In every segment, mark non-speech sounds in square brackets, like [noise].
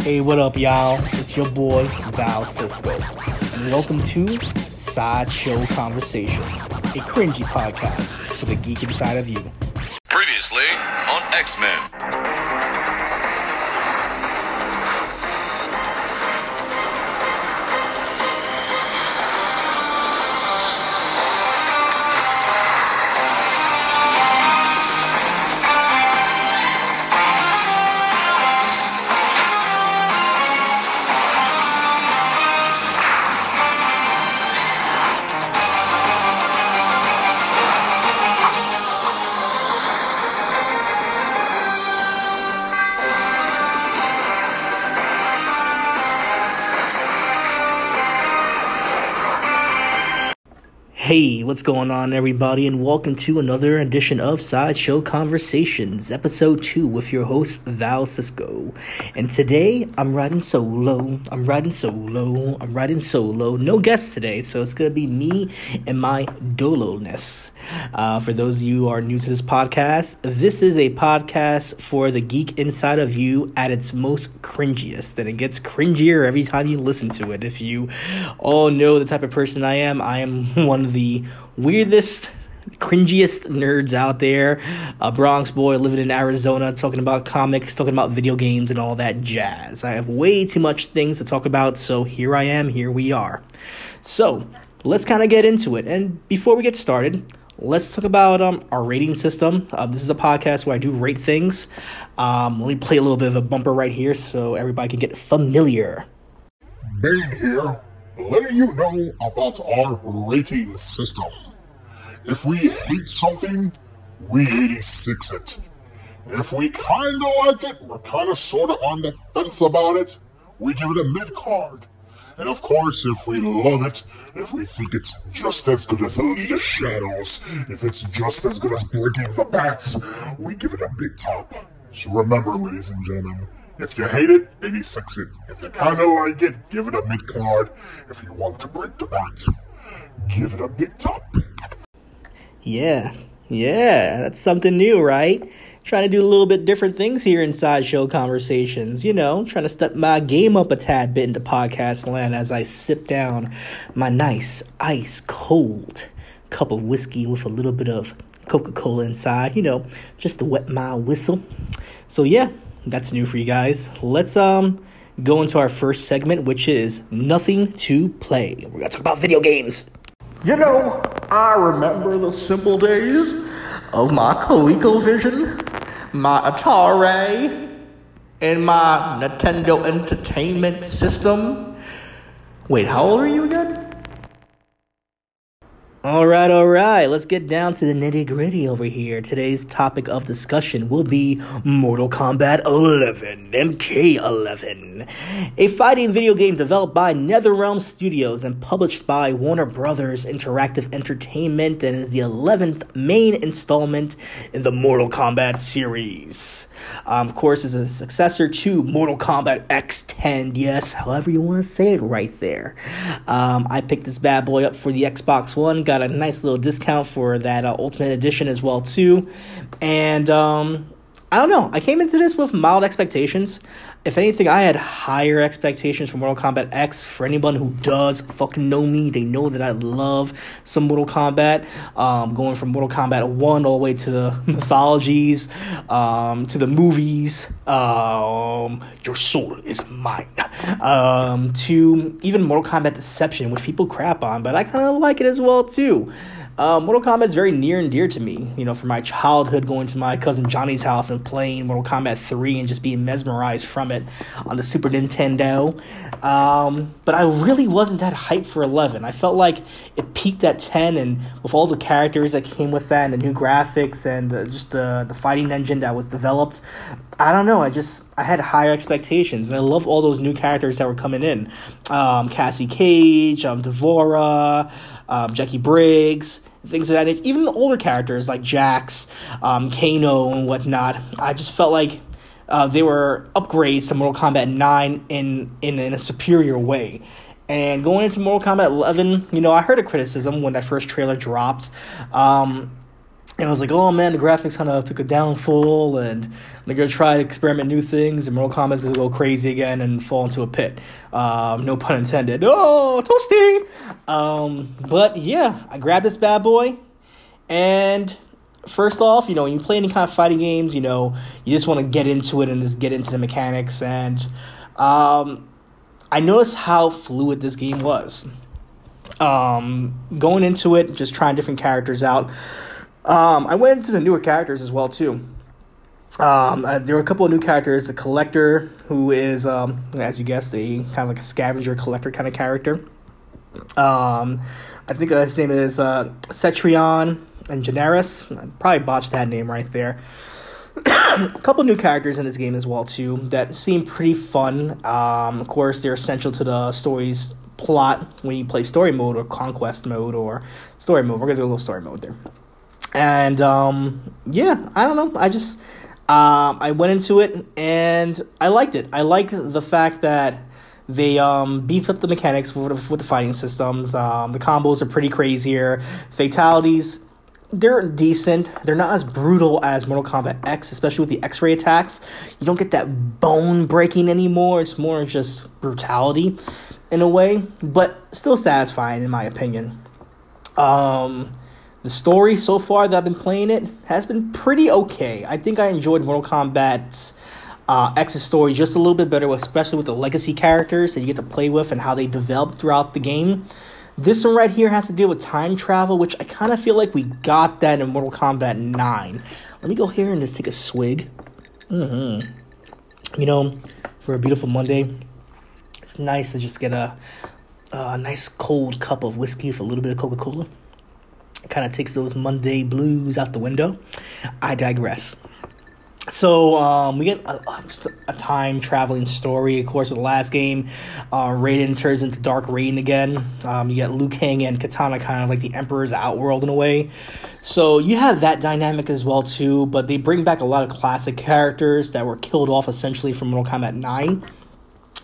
Hey, what up, y'all? It's your boy, Val Cisco. Welcome to Sideshow Conversations, a cringy podcast for the geek inside of you. Previously on X Men. Hey, what's going on, everybody, and welcome to another edition of Sideshow Conversations, episode two, with your host Val Cisco. And today, I'm riding solo. I'm riding solo. I'm riding solo. No guests today, so it's gonna be me and my dolo-ness. Uh, for those of you who are new to this podcast, this is a podcast for the geek inside of you at its most cringiest, and it gets cringier every time you listen to it. If you all know the type of person I am, I am [laughs] one of the weirdest cringiest nerds out there. A Bronx boy living in Arizona, talking about comics, talking about video games, and all that jazz. I have way too much things to talk about, so here I am, here we are. So, let's kind of get into it. And before we get started, let's talk about um, our rating system. Uh, this is a podcast where I do rate things. Um, let me play a little bit of a bumper right here so everybody can get familiar. Bane here, letting you know about our rating system. If we hate something, we 86 it. If we kinda like it, we're kinda sorta on the fence about it, we give it a mid card. And of course, if we love it, if we think it's just as good as League of Shadows, if it's just as good as Breaking the Bats, we give it a big top. So remember, ladies and gentlemen, if you hate it, 86 it. If you kinda like it, give it a mid card. If you want to break the bat, give it a big top. Yeah, yeah, that's something new, right? Trying to do a little bit different things here in Sideshow Conversations, you know, trying to step my game up a tad bit into podcast land as I sip down my nice, ice cold cup of whiskey with a little bit of Coca Cola inside, you know, just to wet my whistle. So, yeah, that's new for you guys. Let's, um, go into our first segment, which is Nothing to Play. We're gonna talk about video games. You know, I remember the simple days of my ColecoVision, my Atari, and my Nintendo Entertainment System. Wait, how old are you again? All right, all right. Let's get down to the nitty gritty over here. Today's topic of discussion will be Mortal Kombat 11, MK11, a fighting video game developed by NetherRealm Studios and published by Warner Brothers Interactive Entertainment and is the 11th main installment in the Mortal Kombat series. Um, of course, is a successor to Mortal Kombat X10. Yes, however you want to say it, right there. Um, I picked this bad boy up for the Xbox One. Got a nice little discount for that uh, Ultimate Edition as well too, and um, I don't know. I came into this with mild expectations. If anything, I had higher expectations for Mortal Kombat X. For anyone who does fucking know me, they know that I love some Mortal Kombat. Um, going from Mortal Kombat 1 all the way to the [laughs] mythologies, um, to the movies, um, Your Soul is Mine, um, to even Mortal Kombat Deception, which people crap on, but I kind of like it as well too. Uh, Mortal Kombat is very near and dear to me. You know, from my childhood, going to my cousin Johnny's house and playing Mortal Kombat 3 and just being mesmerized from it on the Super Nintendo. Um, but I really wasn't that hyped for 11. I felt like it peaked at 10, and with all the characters that came with that, and the new graphics, and uh, just the, the fighting engine that was developed, I don't know. I just I had higher expectations, and I love all those new characters that were coming in. Um, Cassie Cage, um, D'Vorah, um, Jacqui Briggs things of that nature. Even the older characters like Jax, um, Kano, and whatnot. I just felt like uh, they were upgrades to Mortal Kombat 9 in, in, in a superior way. And going into Mortal Kombat 11, you know, I heard a criticism when that first trailer dropped. Um, and I was like, oh man, the graphics kind of took a downfall, and they're gonna try to experiment new things, and Mortal Kombat's gonna go crazy again and fall into a pit. Um, no pun intended. Oh, toasty. Um, but yeah, I grabbed this bad boy, and first off, you know, when you play any kind of fighting games, you know, you just want to get into it and just get into the mechanics. And um, I noticed how fluid this game was. Um, going into it, just trying different characters out. Um, I went into the newer characters as well too. Um, uh, there were a couple of new characters. The collector, who is, um, as you guessed, a kind of like a scavenger collector kind of character. Um, I think uh, his name is uh, Cetrion and Generis. I probably botched that name right there. [coughs] a couple new characters in this game as well too that seem pretty fun. Um, of course, they're essential to the story's plot when you play story mode or conquest mode or story mode. We're gonna go a little story mode there. And um, yeah, I don't know. I just um, I went into it and I liked it. I like the fact that they um, beefed up the mechanics with, with the fighting systems. Um, the combos are pretty crazier. Fatalities, they're decent. They're not as brutal as Mortal Kombat X, especially with the X ray attacks. You don't get that bone breaking anymore. It's more just brutality in a way, but still satisfying in my opinion. Um, the story so far that I've been playing it has been pretty okay. I think I enjoyed Mortal Kombat's uh, X's story just a little bit better, especially with the legacy characters that you get to play with and how they develop throughout the game. This one right here has to deal with time travel, which I kind of feel like we got that in Mortal Kombat 9. Let me go here and just take a swig. Mm-hmm. You know, for a beautiful Monday, it's nice to just get a, a nice cold cup of whiskey with a little bit of Coca Cola kind of takes those Monday blues out the window. I digress. So um, we get a, a, time traveling story. Of course, with the last game, uh, Raiden turns into Dark Raiden again. Um, you get Liu Kang and Katana, kind of like the Emperor's outworld in a way. So you have that dynamic as well too. But they bring back a lot of classic characters that were killed off essentially from Mortal Kombat Nine.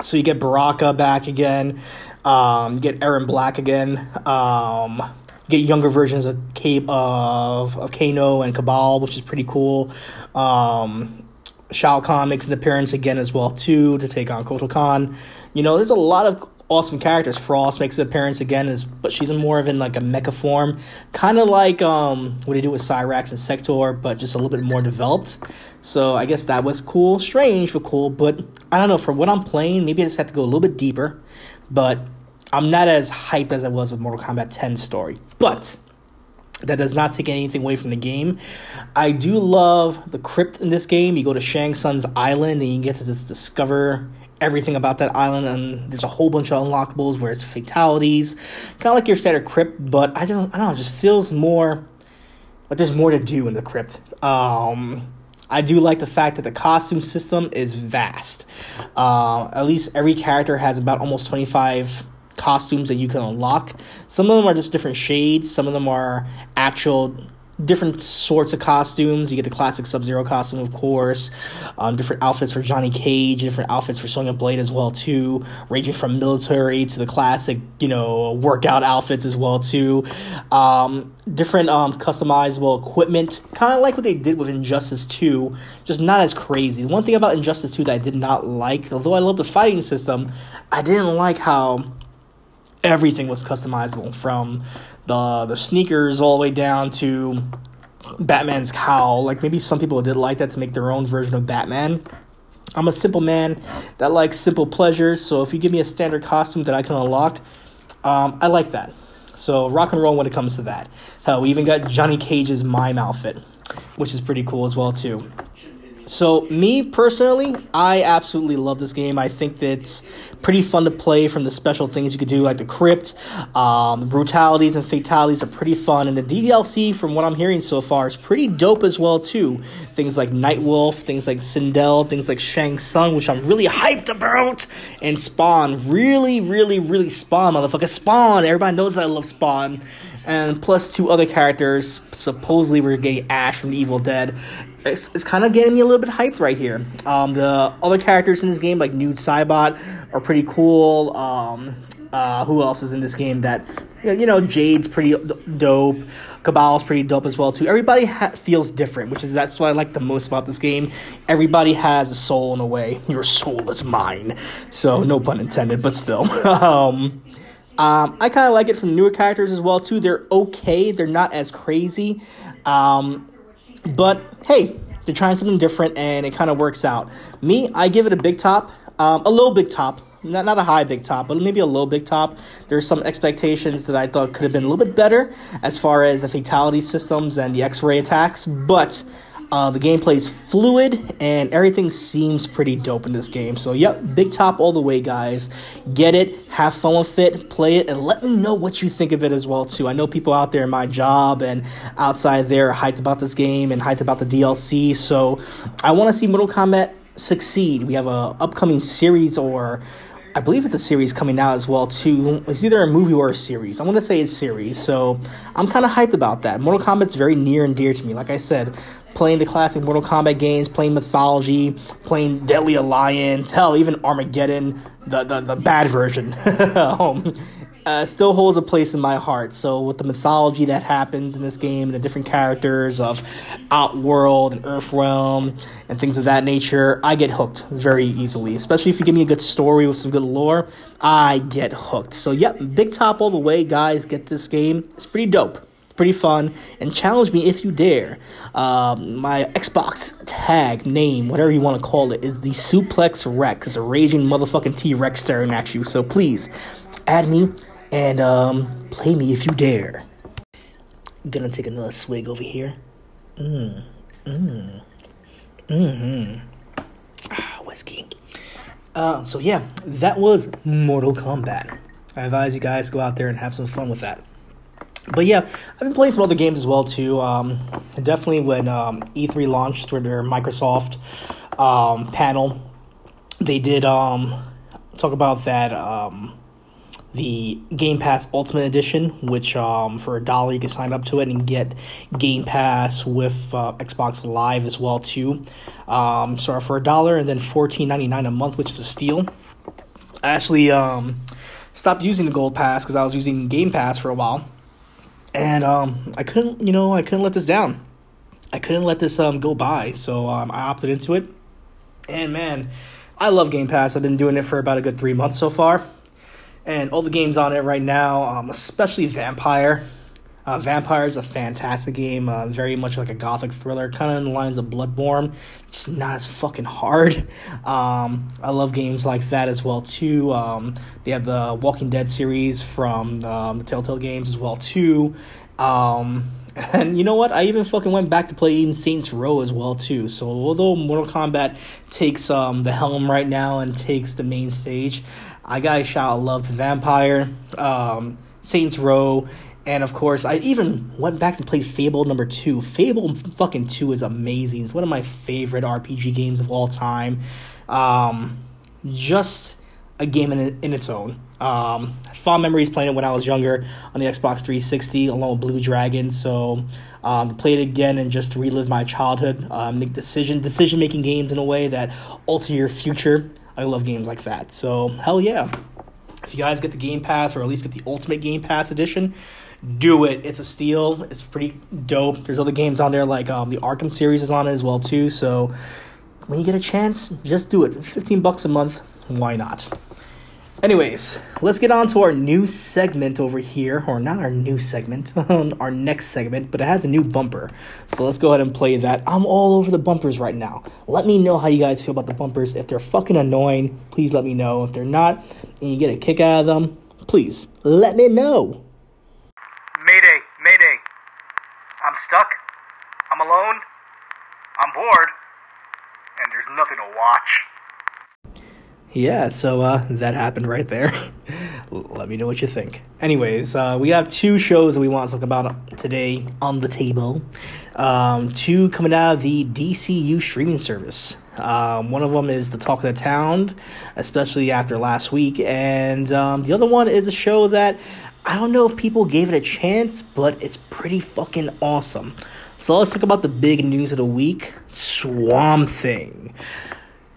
So you get Baraka back again. Um, you get Erron Black again. Um, get younger versions of K- of of Kano and Kabal, which is pretty cool. Um, Shao Kahn makes an appearance again as well too to take on Kotal Khan. You know, there's a lot of awesome characters. Frost makes an appearance again, as but she's more of in like a mecha form, kind of like um what they do with Cyrax and Sector, but just a little bit more developed. So I guess that was cool, strange but cool. But I don't know From what I'm playing, maybe I just have to go a little bit deeper. But I'm not as hyped as I was with Mortal Kombat 10 story. But that does not take anything away from the game. I do love the crypt in this game. You go to Shang Tsung's island and you get to just discover everything about that island and there's a whole bunch of unlockables where it's fatalities. Kind of like your standard crypt, but I don't I don't know, it just feels more like there's more to do in the crypt. Um I do like the fact that the costume system is vast. Uh, at least every character has about almost 25 costumes that you can unlock. Some of them are just different shades, some of them are actual different sorts of costumes. You get the classic Sub Zero costume, of course. Um, different outfits for Johnny Cage, different outfits for Sonya Blade as well too. Ranging from military to the classic, you know, workout outfits as well too. Um, different um, customizable equipment, kind of like what they did with Injustice Two, just not as crazy. One thing about Injustice Two that I did not like, although I love the fighting system, I didn't like how everything was customizable from the the sneakers all the way down to Batman's cowl. Like maybe some people did like that to make their own version of Batman. I'm a simple man that likes simple pleasures, so if you give me a standard costume that I can unlock, um, I like that. So rock and roll when it comes to that. Hell, we even got Johnny Cage's mime outfit, which is pretty cool as well too. So me personally, I absolutely love this game. I think that it's pretty fun to play from the special things you could do, like the crypt. Um, the brutalities and fatalities are pretty fun, and the DLC, from what I'm hearing so far, is pretty dope as well too. Things like Nightwolf, things like Sindel, things like Shang Tsung, which I'm really hyped about, and Spawn. Really, really, really Spawn, motherfucker. Spawn. Everybody knows that I love Spawn and plus two other characters. Supposedly, we're getting Ash from the Evil Dead. It's, it's kind of getting me a little bit hyped right here. Um, the other characters in this game, like Noob Saibot, are pretty cool. Um, Uh, who else is in this game? That's you know Jade's pretty dope. Kabal's pretty dope as well too. Everybody ha- feels different, which is that's what I like the most about this game. Everybody has a soul in a way. Your soul is mine. So no pun intended, but still. [laughs] um, um, I kind of like it from newer characters as well too. They're okay. They're not as crazy. Um, but hey, they're trying something different, and it kind of works out. Me, I give it a big top, um, a low big top not not a high big top, but maybe a low big top. There's some expectations that I thought could have been a little bit better as far as the fatality systems and the X-ray attacks, but uh, the gameplay is fluid and everything seems pretty dope in this game. So, yep, big top all the way, guys. Get it, have fun with it, play it, and let me know what you think of it as well too. I know people out there in my job and outside there are hyped about this game and hyped about the DLC. So, I want to see Mortal Kombat succeed. We have a upcoming series or I believe it's a series coming out as well too. It's either a movie or a series. I want to say it's series, so I'm kind of hyped about that. Mortal Kombat's very near and dear to me. Like I said, playing the classic Mortal Kombat games, playing Mythology, playing Deadly Alliance, hell, even Armageddon, the the, the bad version. [laughs] um, uh, still holds a place in my heart. So with the mythology that happens in this game, the different characters of Outworld and Earthrealm and things of that nature, I get hooked very easily. Especially if you give me a good story with some good lore, I get hooked. So yep, big top all the way, guys. Get this game. It's pretty dope. Pretty fun, and challenge me if you dare. Um, my Xbox tag name, whatever you want to call it, is the Suplex Rex. It's a raging motherfucking T Rex staring at you. So please add me and um, play me if you dare. Gonna take another swig over here. Mmm. Mmm. Mmm. Ah, whiskey. Uh, so yeah, that was Mortal Kombat. I advise you guys go out there and have some fun with that. But yeah, I've been playing some other games as well too. Um, definitely when um, E3 launched with their Microsoft um, panel, they did um, talk about that um, the Game Pass Ultimate Edition, which um, for a dollar you can sign up to it and get Game Pass with uh, Xbox Live as well too. Um, so for a dollar and then fourteen ninety nine a month, which is a steal. I actually stopped using the Gold Pass because I was using Game Pass for a while, and um, I couldn't, you know, I couldn't let this down. I couldn't let this um, go by, so um, I opted into it. And man, I love Game Pass. I've been doing it for about a good three months so far and all the games on it right now, um, especially Vampyr. Uh, Vampyr is a fantastic game, uh, very much like a gothic thriller, kind of in the lines of Bloodborne, just not as fucking hard. [laughs] Um, I love games like that as well too. Um, they have the Walking Dead series from um, the Telltale games as well too. Um, [laughs] and you know what? I even fucking went back to play Saints Row as well too. So although Mortal Kombat takes um, the helm right now and takes the main stage, I got to shout love to Vampyr, um, Saints Row, and of course, I even went back and played Fable number two. Fable fucking two is amazing. It's one of my favorite RPG games of all time. Um, just a game in, in its own. Um, fond memories playing it when I was younger on the Xbox 360 along with Blue Dragon. So um, to play it again and just relive my childhood, um, make decision decision making games in a way that alter your future. I love games like that. So hell yeah! If you guys get the Game Pass or at least get the Ultimate Game Pass edition, do it. It's a steal. It's pretty dope. There's other games on there like um, the Arkham series is on it as well too. So when you get a chance, just do it. 15 bucks a month. Why not? Anyways, let's get on to our new segment over here, or not our new segment, [laughs] our next segment, but it has a new bumper. So let's go ahead and play that. I'm all over the bumpers right now. Let me know how you guys feel about the bumpers. If they're fucking annoying, please let me know. If they're not, and you get a kick out of them, please let me know. I'm alone. I'm bored. And there's nothing to watch. Yeah, so uh, that happened right there. [laughs] Let me know what you think. Anyways, uh, we have two shows that we want to talk about today on the table. Um, two coming out of the DCU streaming service. Um, one of them is the talk of the town, especially after last week, and um, the other one is a show that I don't know if people gave it a chance, but it's pretty fucking awesome. So let's talk about the big news of the week: Swamp Thing.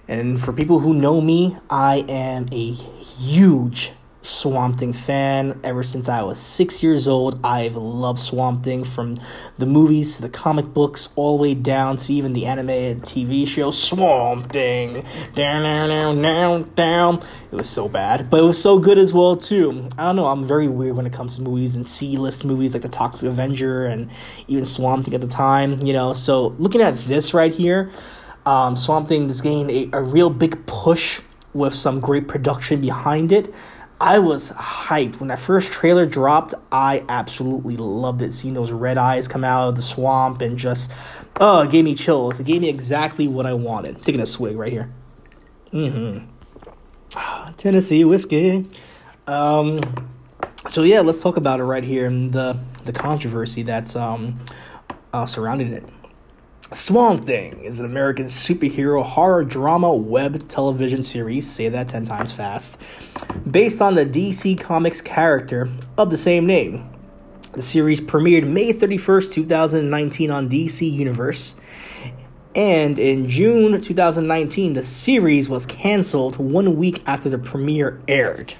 And for people who know me, I am a huge Swamp Thing fan ever since I was six years old. I've loved Swamp Thing from the movies to the comic books, all the way down to even the animated TV show Swamp Thing. Down, down, down, down. It was so bad, but it was so good as well too. I don't know. I'm very weird when it comes to movies and C-list movies like the Toxic Avenger and even Swamp Thing at the time. You know, so looking at this right here. Um, Swamp Thing is getting a, a real big push with some great production behind it. I was hyped when that first trailer dropped. I absolutely loved it. Seeing those red eyes come out of the swamp and just, oh, it gave me chills. It gave me exactly what I wanted. Taking a swig right here. Mm-hmm. [sighs] Tennessee whiskey. Um, so yeah, let's talk about it right here and the the controversy that's um uh, surrounding it. Swamp Thing is an American superhero horror drama web television series, say that 10 times fast, based on the DC Comics character of the same name. The series premiered May 31st, 2019 on DC Universe. And in June 2019, the series was canceled one week after the premiere aired.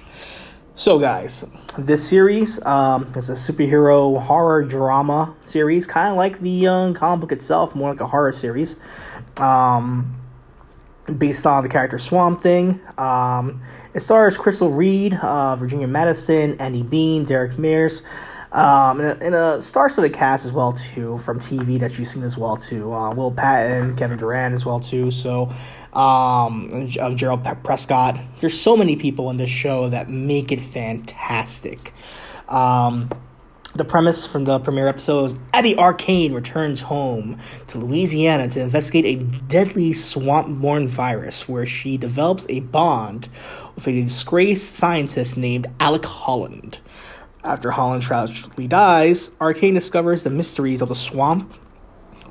So, guys, this series um, is a superhero horror drama series, kind of like the uh, comic book itself, more like a horror series, um, based on the character Swamp Thing. Um, it stars Crystal Reed, uh, Virginia Madsen, Andy Bean, Derek Mears, um, and, a, and a star-studded cast as well too from TV that you've seen as well too. Uh, Will Patton, Kevin Durand as well too. So um, uh, Jeryl Prescott. There's so many people in this show that make it fantastic. Um, the premise from the premiere episode is Abby Arcane returns home to Louisiana to investigate a deadly swamp born virus where she develops a bond with a disgraced scientist named Alec Holland. After Holland tragically dies, Arcane discovers the mysteries of the swamp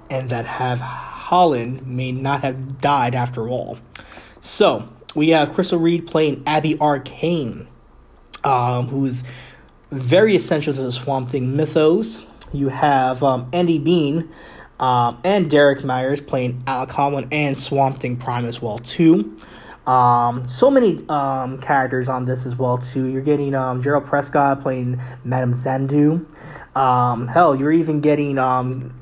and that have Holland may not have died after all. So, we have Crystal Reed playing Abby Arcane, um, who's very essential to the Swamp Thing mythos. You have um, Andy Bean um, and Derek Mears playing Alec Holland and Swamp Thing Prime as well too. Um, so many um, characters on this as well too. You're getting um, Jeryl Prescott playing Madame Xanadu. Um, hell, you're even getting um,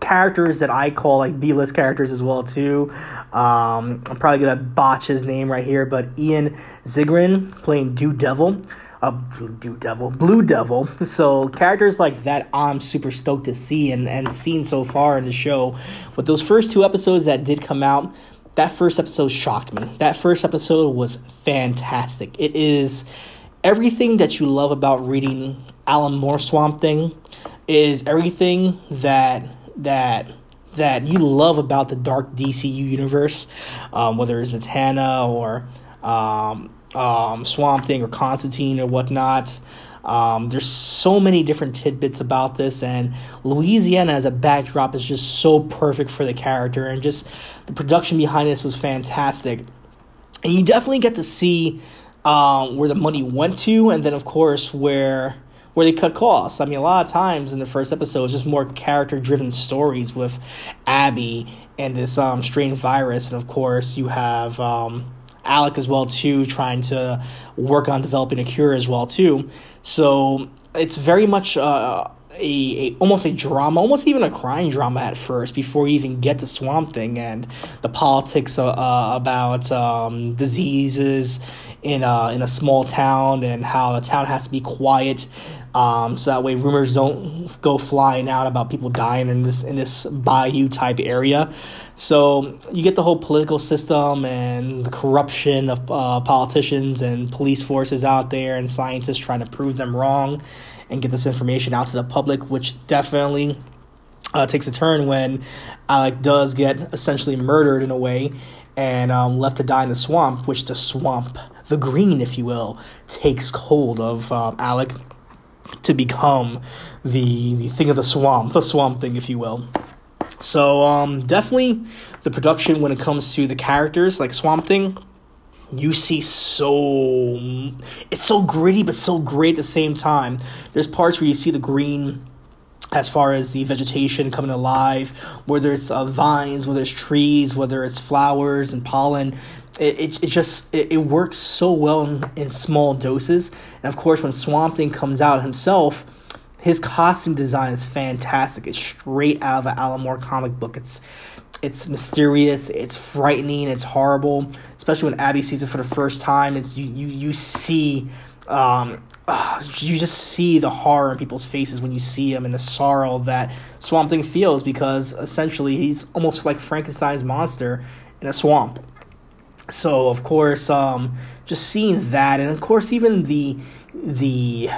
characters that I call like B list characters as well too. Um, I'm probably gonna botch his name right here, but Ian Ziegler playing Blue Devil. Uh, Blue Devil, Blue Devil. So characters like that, I'm super stoked to see and and seen so far in the show. With those first two episodes that did come out, that first episode shocked me. That first episode was fantastic. It is everything that you love about reading Alan Moore Swamp Thing. Is everything that that that you love about the dark DCU universe, um, whether it's Zatanna or um, um, Swamp Thing or Constantine or whatnot. Um, there's so many different tidbits about this, and Louisiana as a backdrop is just so perfect for the character, and just the production behind this was fantastic. And you definitely get to see um, where the money went to, and then of course where where they cut costs. I mean, a lot of times in the first episode, it's just more character driven stories with Abby and this um, strange virus, and of course you have. Um, Alec as well too, trying to work on developing a cure as well too. So it's very much uh, a, a almost a drama, almost even a crime drama at first before you even get to Swamp Thing and the politics uh, uh, about um, diseases in a, in a small town and how the town has to be quiet um, so that way rumors don't go flying out about people dying in this in this bayou type area. So you get the whole political system and the corruption of uh, politicians and police forces out there and scientists trying to prove them wrong and get this information out to the public, which definitely uh, takes a turn when Alec does get essentially murdered in a way and um, left to die in the swamp, which the swamp, the green, if you will, takes hold of um, Alec to become the the thing of the swamp, the swamp thing, if you will. So um, definitely the production when it comes to the characters, like Swamp Thing, you see so it's so gritty but so great at the same time. There's parts where you see the green as far as the vegetation coming alive, whether it's uh, vines, whether it's trees, whether it's flowers and pollen. It, it, it just it, it works so well in, in small doses. And of course when swamp thing comes out himself his costume design is fantastic. It's straight out of an alan moore comic book. It's it's mysterious it's frightening it's horrible. Especially when abby sees it for the first time it's you you, you see um, uh, you just see the horror in people's faces when you see him and the sorrow that Swamp Thing feels because essentially he's almost like Frankenstein's monster in a swamp. So of course, um, just seeing that, and of course even the the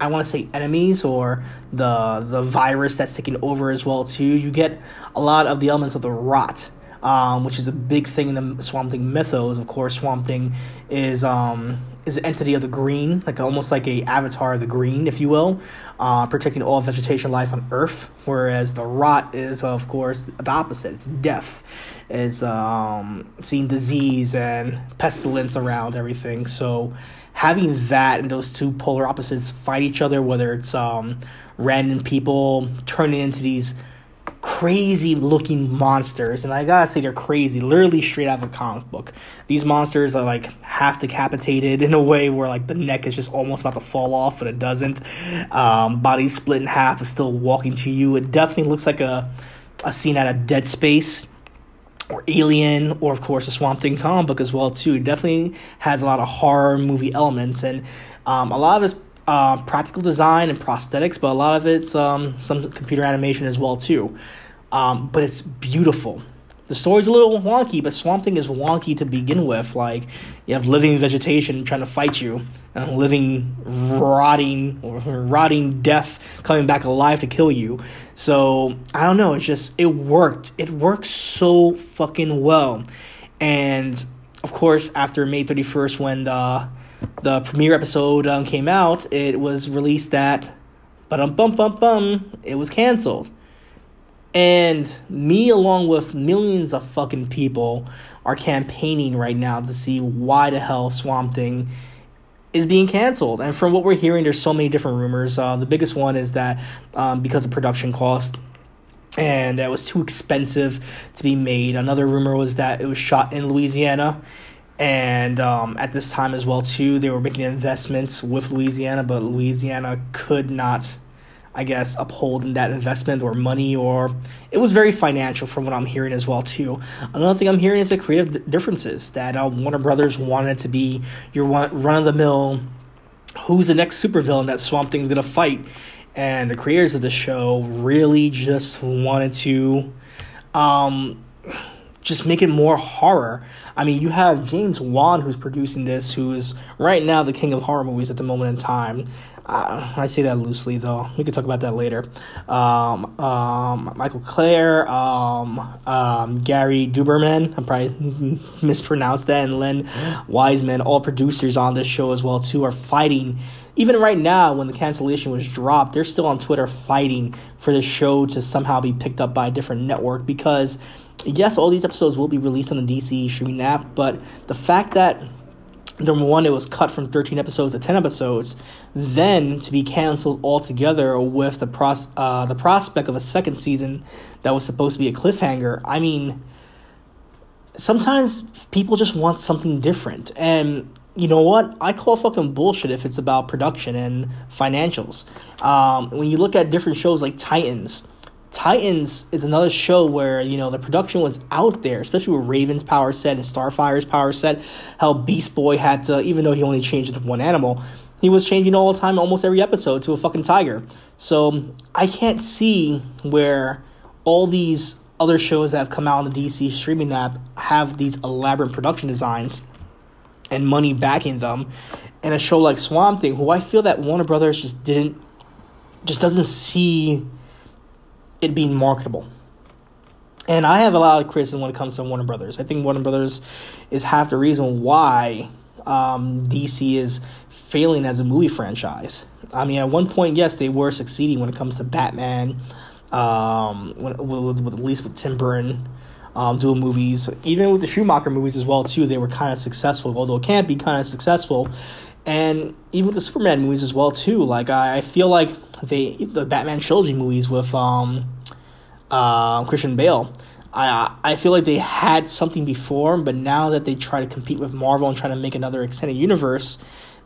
I want to say enemies or the the virus that's taking over as well too. You get a lot of the elements of the rot, um, which is a big thing in the Swamp Thing mythos. Of course, Swamp Thing is um, is an entity of the green, like almost like a avatar of the green, if you will, uh, protecting all vegetation life on Earth. Whereas the rot is, of course, the opposite. It's death, is um, seeing disease and pestilence around everything. So having that and those two polar opposites fight each other, whether it's um, random people turning into these crazy looking monsters and i gotta say they're crazy literally straight out of a comic book. These monsters are like half decapitated in a way where like the neck is just almost about to fall off but it doesn't. Um, body split in half is still walking to you. It definitely looks like a, a scene out of dead space or Alien, or of course a Swamp Thing comic book as well too. It definitely has a lot of horror movie elements, and um, a lot of it's uh, practical design and prosthetics, but a lot of it's um, some computer animation as well too. Um, but it's beautiful. The story's a little wonky, but Swamp Thing is wonky to begin with. Like you have living vegetation trying to fight you, and living rotting rotting death coming back alive to kill you. So I don't know. It's just it worked. It works so fucking well, and of course after May thirty first when the the premiere episode um, came out, it was released that, but um bum bum bum, it was canceled. And me, along with millions of fucking people, are campaigning right now to see why the hell Swamp Thing is being canceled. And from what we're hearing, there's so many different rumors. Uh, the biggest one is that um, because of production cost, and it was too expensive to be made. Another rumor was that it was shot in Louisiana and um, at this time as well too they were making investments with louisiana but louisiana could not i guess uphold that investment or money or it was very financial from what i'm hearing as well too. Another thing i'm hearing is the creative differences that uh, warner brothers wanted to be your run-of-the-mill who's the next supervillain that swamp thing's gonna fight? And the creators of the show really just wanted to um, just make it more horror. I mean, you have James Wan who's producing this, who is right now the king of horror movies at the moment in time. Uh, I say that loosely, though. We can talk about that later. Um, um, Michael Clear, um, um Gary Dauberman—I'm probably [laughs] mispronounced that, and Len Wiseman, all producers on this show as well too, are fighting. Even right now, when the cancellation was dropped, they're still on Twitter fighting for the show to somehow be picked up by a different network because yes, all these episodes will be released on the DC streaming app, but the fact that number one, it was cut from 13 episodes to 10 episodes, then to be canceled altogether with the pros- uh, the prospect of a second season that was supposed to be a cliffhanger. I mean, sometimes people just want something different, and you know what? I call fucking bullshit if it's about production and financials. Um, when you look at different shows like Titans Titans is another show where you know the production was out there, especially with Raven's power set and Starfire's power set. How Beast Boy had to, even though he only changed into one animal, he was changing all the time, almost every episode, to a fucking tiger. So I can't see where all these other shows that have come out on the DC streaming app have these elaborate production designs and money backing them, and a show like Swamp Thing, who I feel that Warner Brothers just didn't, just doesn't see it being marketable. And I have a lot of criticism when it comes to Warner Brothers. I think Warner Brothers is half the reason why um, DC is failing as a movie franchise. I mean, at one point, yes, they were succeeding when it comes to Batman, um, with, with, at least with Tim Burton um, movies. Even with the Schumacher movies as well, too, they were kind of successful, although it can't be kind of successful. And even with the Superman movies as well, too. Like, I, I feel like they the Batman trilogy movies with um, uh, Christian Bale. I I feel like they had something before, but now that they try to compete with Marvel and trying to make another extended universe,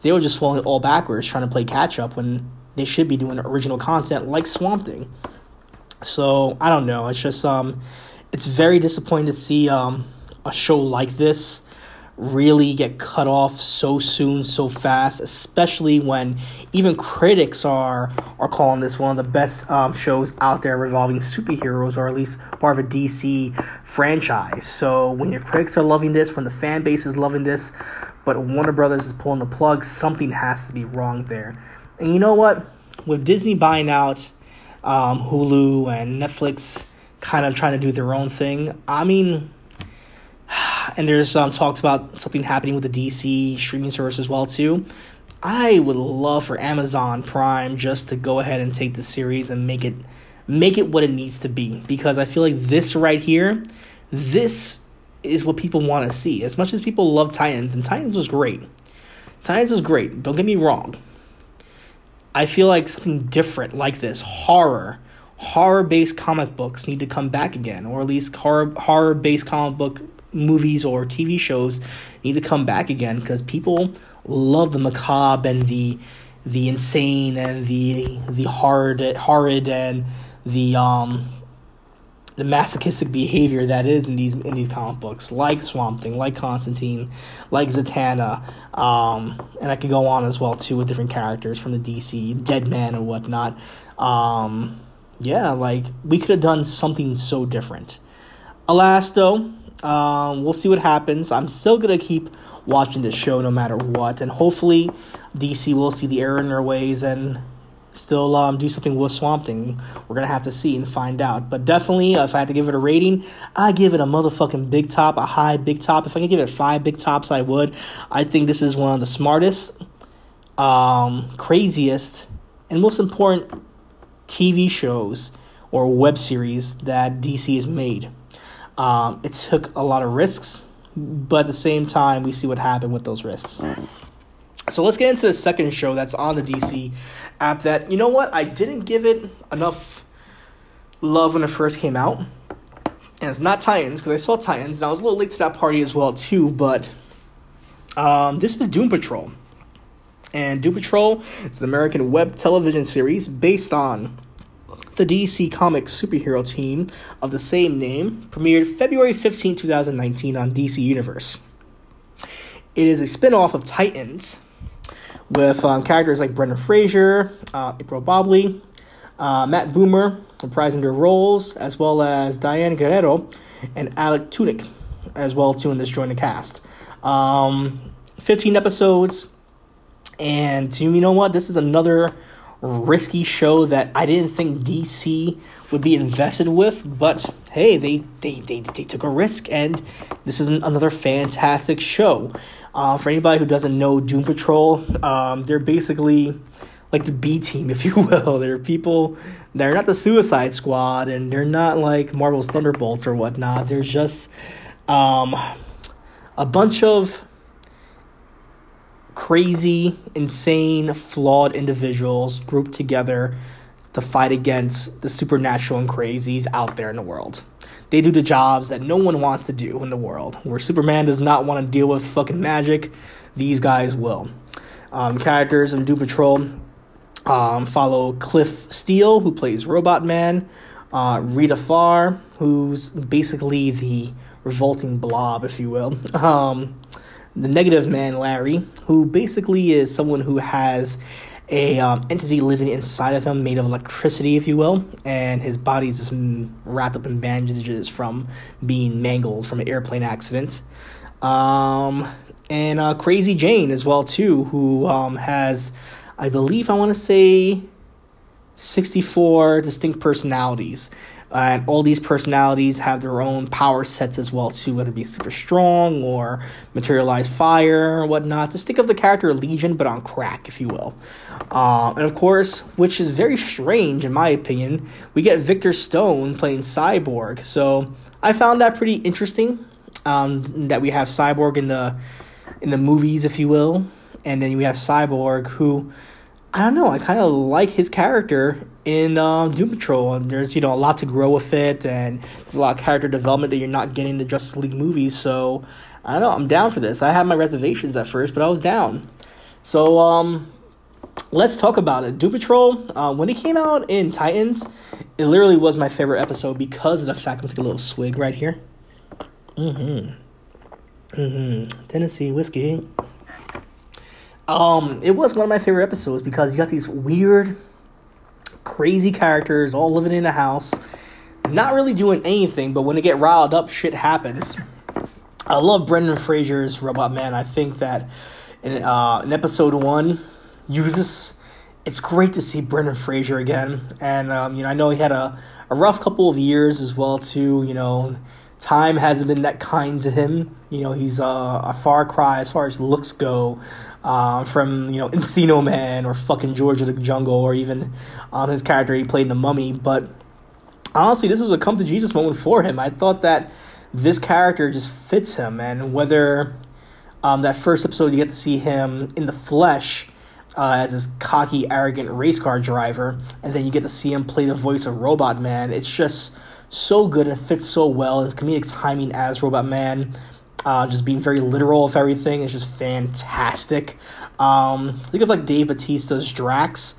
they were just falling all backwards, trying to play catch up when they should be doing original content like Swamp Thing. So I don't know. It's just um, it's very disappointing to see um a show like this really get cut off so soon, so fast, especially when even critics are are calling this one of the best um, shows out there revolving superheroes, or at least part of a DC franchise. So when your critics are loving this, when the fan base is loving this, but Warner Brothers is pulling the plug, something has to be wrong there. And you know what? With Disney buying out um, Hulu and Netflix, kind of trying to do their own thing. I mean [sighs] and there's um, talks about something happening with the DC streaming service as well too. I would love for Amazon Prime just to go ahead and take the series and make it make it what it needs to be because I feel like this right here, this is what people want to see. As much as people love Titans and Titans was great. Titans was great. Don't get me wrong. I feel like something different like this, horror, horror-based comic books need to come back again or at least horror horror-based comic book movies or TV shows need to come back again because people love the macabre and the the insane and the the hard horrid and the um the masochistic behavior that is in these in these comic books, like Swamp Thing, like Constantine, like Zatanna, um, and I could go on as well too with different characters from the DC, Dead Man and whatnot. Um, yeah, like we could have done something so different. Alas, though, um, we'll see what happens. I'm still gonna keep watching this show no matter what, and hopefully DC will see the error in their ways and still um, do something with Swamp Thing. We're gonna have to see and find out. But definitely, if I had to give it a rating, I give it a motherfucking big top, a high big top. If I could give it five big tops, I would. I think this is one of the smartest, um, craziest, and most important TV shows or web series that DC has made. Um, it took a lot of risks, but at the same time, we see what happened with those risks. So let's get into the second show that's on the DC app. That you know what I didn't give it enough love when it first came out, and it's not Titans because I saw Titans and I was a little late to that party as well too. But um, this is Doom Patrol, and Doom Patrol is an American web television series based on the DC Comics superhero team of the same name, premiered February 15, 2019 on DC Universe. It is a spin off of Titans with um, characters like Brendan Fraser, uh, April Bowlby, uh, Matt Bomer reprising their roles, as well as Diane Guerrero and Alec Tudyk, as well too in this joint cast. Um, 15 episodes, and you know what? This is another risky show that I didn't think DC would be invested with, but hey, they they, they, they took a risk, and this is another fantastic show. Uh, for anybody who doesn't know Doom Patrol, um, they're basically like the B team, [laughs] if you will. They're people, they're not the Suicide Squad, and they're not like Marvel's Thunderbolts or whatnot. They're just um, a bunch of crazy, insane, flawed individuals grouped together to fight against the supernatural and crazies out there in the world. They do the jobs that no one wants to do in the world. Where Superman does not want to deal with fucking magic, these guys will. Um, characters in Doom Patrol um, follow Cliff Steele, who plays Robot Man, uh, Rita Farr, who's basically the revolting blob, if you will. [laughs] Um, the negative man Larry, who basically is someone who has a um, entity living inside of him made of electricity, if you will, and his body's just wrapped up in bandages from being mangled from an airplane accident. Um, and uh, Crazy Jane as well too, who um, has, I believe, I want to say, sixty four distinct personalities and all these personalities have their own power sets as well too, whether it be super strong or materialize fire or whatnot. Just think of the character Legion, but on crack, if you will. Uh, and of course, which is very strange in my opinion, we get Victor Stone playing Cyborg. So I found that pretty interesting. Um, that we have Cyborg in the in the movies, if you will, and then we have Cyborg who I don't know. I kind of like his character in um, Doom Patrol, and there's you know a lot to grow with it, and there's a lot of character development that you're not getting in the Justice League movies. So I don't know. I'm down for this. I had my reservations at first, but I was down. So um, let's talk about it. Doom Patrol, uh, when it came out in Titans, it literally was my favorite episode because of the fact I'm taking a little swig right here. Mm-hmm. Mm-hmm. Tennessee whiskey. Um, it was one of my favorite episodes because you got these weird, crazy characters all living in a house, not really doing anything, but when they get riled up, shit happens. I love Brendan Fraser's Robot Man. I think that in, uh, in episode one, uses it's great to see Brendan Fraser again, and um, you know I know he had a, a rough couple of years as well too. You know, time hasn't been that kind to him. You know, he's uh, a far cry as far as looks go uh, from you know Encino Man or fucking George of the Jungle or even um, his character he played in The Mummy. But honestly, this was a come to Jesus moment for him. I thought that this character just fits him, and whether um, that first episode you get to see him in the flesh. Uh, as this cocky, arrogant race car driver, and then you get to see him play the voice of Robot Man. It's just so good and fits so well. His comedic timing as Robot Man, uh, just being very literal of everything is just fantastic. Um, think of like Dave Batista's Drax,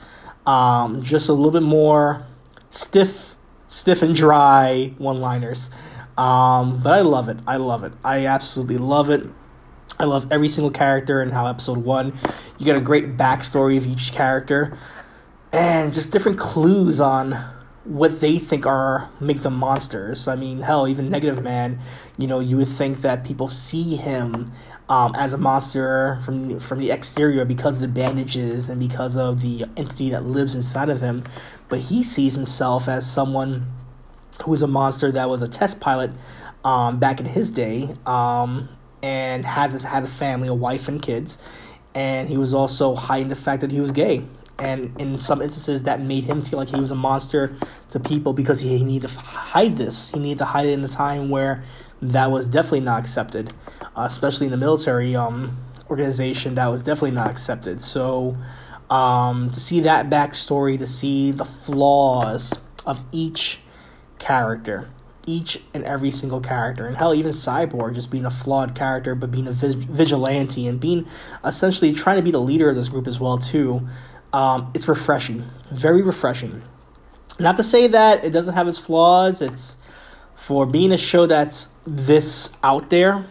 um, just a little bit more stiff, stiff and dry one-liners. Um, but I love it. I love it. I absolutely love it. I love every single character and how episode one, you get a great backstory of each character, and just different clues on what they think are make them monsters. I mean, hell, even Negative Man, you know, you would think that people see him um, as a monster from from the exterior because of the bandages and because of the entity that lives inside of him, but he sees himself as someone who was a monster that was a test pilot um, back in his day um, and has had a family, a wife and kids, and he was also hiding the fact that he was gay and in some instances that made him feel like he was a monster to people because he, needed to hide this. He needed to hide it in a time where that was definitely not accepted uh, especially in the military um, organization that was definitely not accepted. So um, to see that backstory to see the flaws of each character each and every single character and hell even cyborg just being a flawed character but being a vigilante and being essentially trying to be the leader of this group as well too um, it's refreshing, very refreshing. Not to say that it doesn't have its flaws. It's for being a show that's this out there.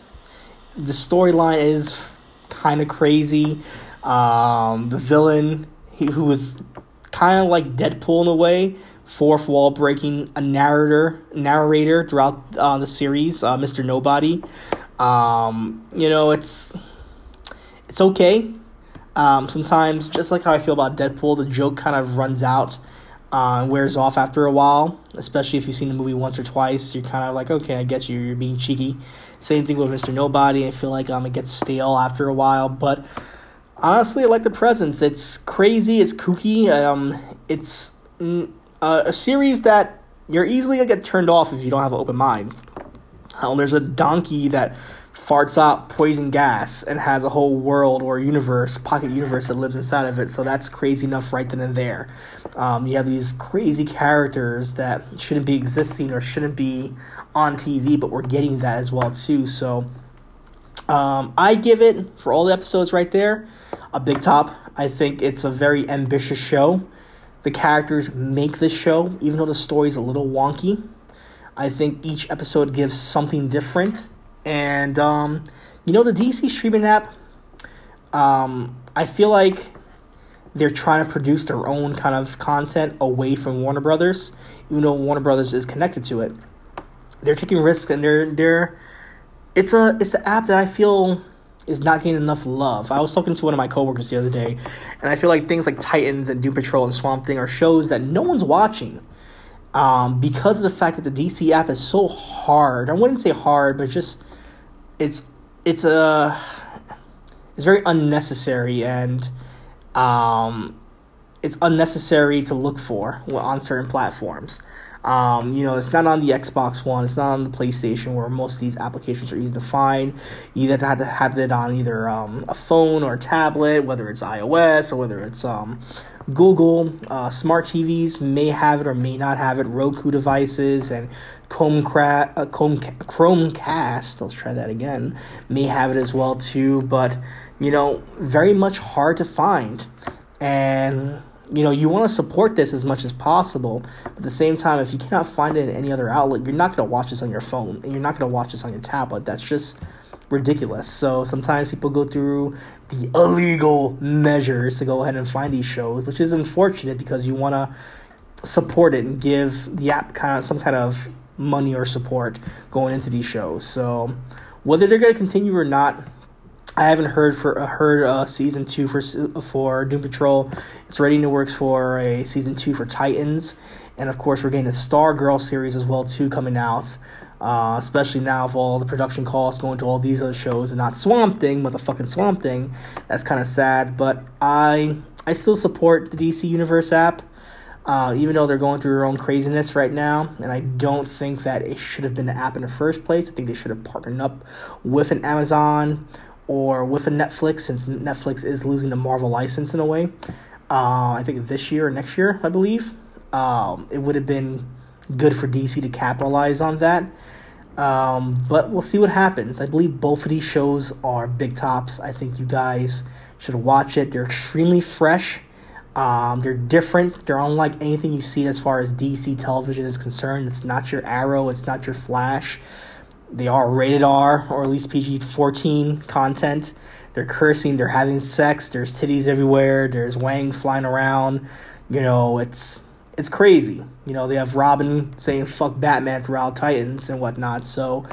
The storyline is kind of crazy. Um, the villain, he, who was kind of like Deadpool in a way, fourth wall breaking, a narrator, narrator throughout uh, the series, uh, Mr. Nobody. Um, you know, it's it's okay. Um, sometimes, just like how I feel about Deadpool, the joke kind of runs out uh, and wears off after a while. Especially if you've seen the movie once or twice, you're kind of like, okay, I get you. You're being cheeky. Same thing with Mr. Nobody. I feel like um, it gets stale after a while, but honestly, I like the presence. It's crazy. It's kooky. Um, it's uh, a series that you're easily gonna get turned off if you don't have an open mind. Hell, there's a donkey that farts out poison gas and has a whole world or universe, pocket universe that lives inside of it. So that's crazy enough right then and there. Um, you have these crazy characters that shouldn't be existing or shouldn't be on TV, but we're getting that as well too. So um, I give it for all the episodes right there a big top. I think it's a very ambitious show. The characters make this show, even though the story's a little wonky. I think each episode gives something different and um, you know the DC streaming app. Um, I feel like they're trying to produce their own kind of content away from Warner Brothers, even though Warner Brothers is connected to it. They're taking risks, and they're they're. It's a it's an app that I feel is not getting enough love. I was talking to one of my coworkers the other day, and I feel like things like Titans and Doom Patrol and Swamp Thing are shows that no one's watching um, because of the fact that the DC app is so hard. I wouldn't say hard, but just it's it's a it's very unnecessary and um, it's unnecessary to look for on certain platforms. Um, you know, it's not on the Xbox One, it's not on the PlayStation, where most of these applications are easy to find. You either have to have it on either um, a phone or a tablet, whether it's iOS or whether it's um, Google, uh, smart TVs may have it or may not have it, Roku devices, and Chromecra- uh, Chrome, Chromecast, let's try that again, may have it as well too, but you know, very much hard to find. And you know, you want to support this as much as possible. But at the same time, if you cannot find it in any other outlet, you're not going to watch this on your phone and you're not going to watch this on your tablet. That's just ridiculous. So sometimes people go through the illegal measures to go ahead and find these shows, which is unfortunate because you want to support it and give the app kind of some kind of money or support going into these shows. So whether they're going to continue or not, I haven't heard for uh, heard uh, season two for for Doom Patrol. It's ready in the works for a season two for Titans, and of course we're getting the Star Girl series as well too coming out. Uh, especially now with all the production costs going to all these other shows and not Swamp Thing, but the fucking Swamp Thing. That's kind of sad, but I I still support the DC Universe app. Uh, even though they're going through their own craziness right now, and I don't think that it should have been an app in the first place. I think they should have partnered up with an Amazon or with a Netflix, since Netflix is losing the Marvel license in a way. Uh, I think this year or next year, I believe. Um, it would have been good for DC to capitalize on that. Um, but we'll see what happens. I believe both of these shows are big tops. I think you guys should watch it. They're extremely fresh. Um, they're different. They're unlike anything you see as far as DC television is concerned. It's not your Arrow. It's not your Flash. They are rated R or at least PG 14 content. They're cursing, they're having sex, there's titties everywhere, there's wangs flying around. You know, it's it's crazy. You know, they have Robin saying fuck Batman throughout Titans and whatnot. So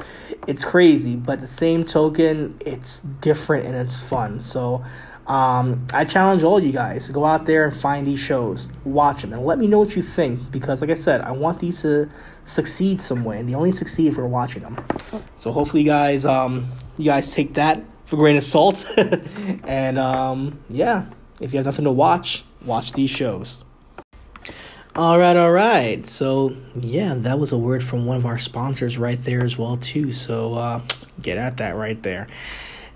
it's crazy. But the same token, it's different and it's fun. So um, I challenge all you guys to go out there and find these shows, watch them, and let me know what you think. Because, like I said, I want these to succeed some way, and they only succeed if we're watching them. So hopefully, you guys, um, you guys take that for grain of salt. [laughs] and um, yeah, if you have nothing to watch, watch these shows. All right, all right. So yeah, that was a word from one of our sponsors right there as well too. So uh, get at that right there.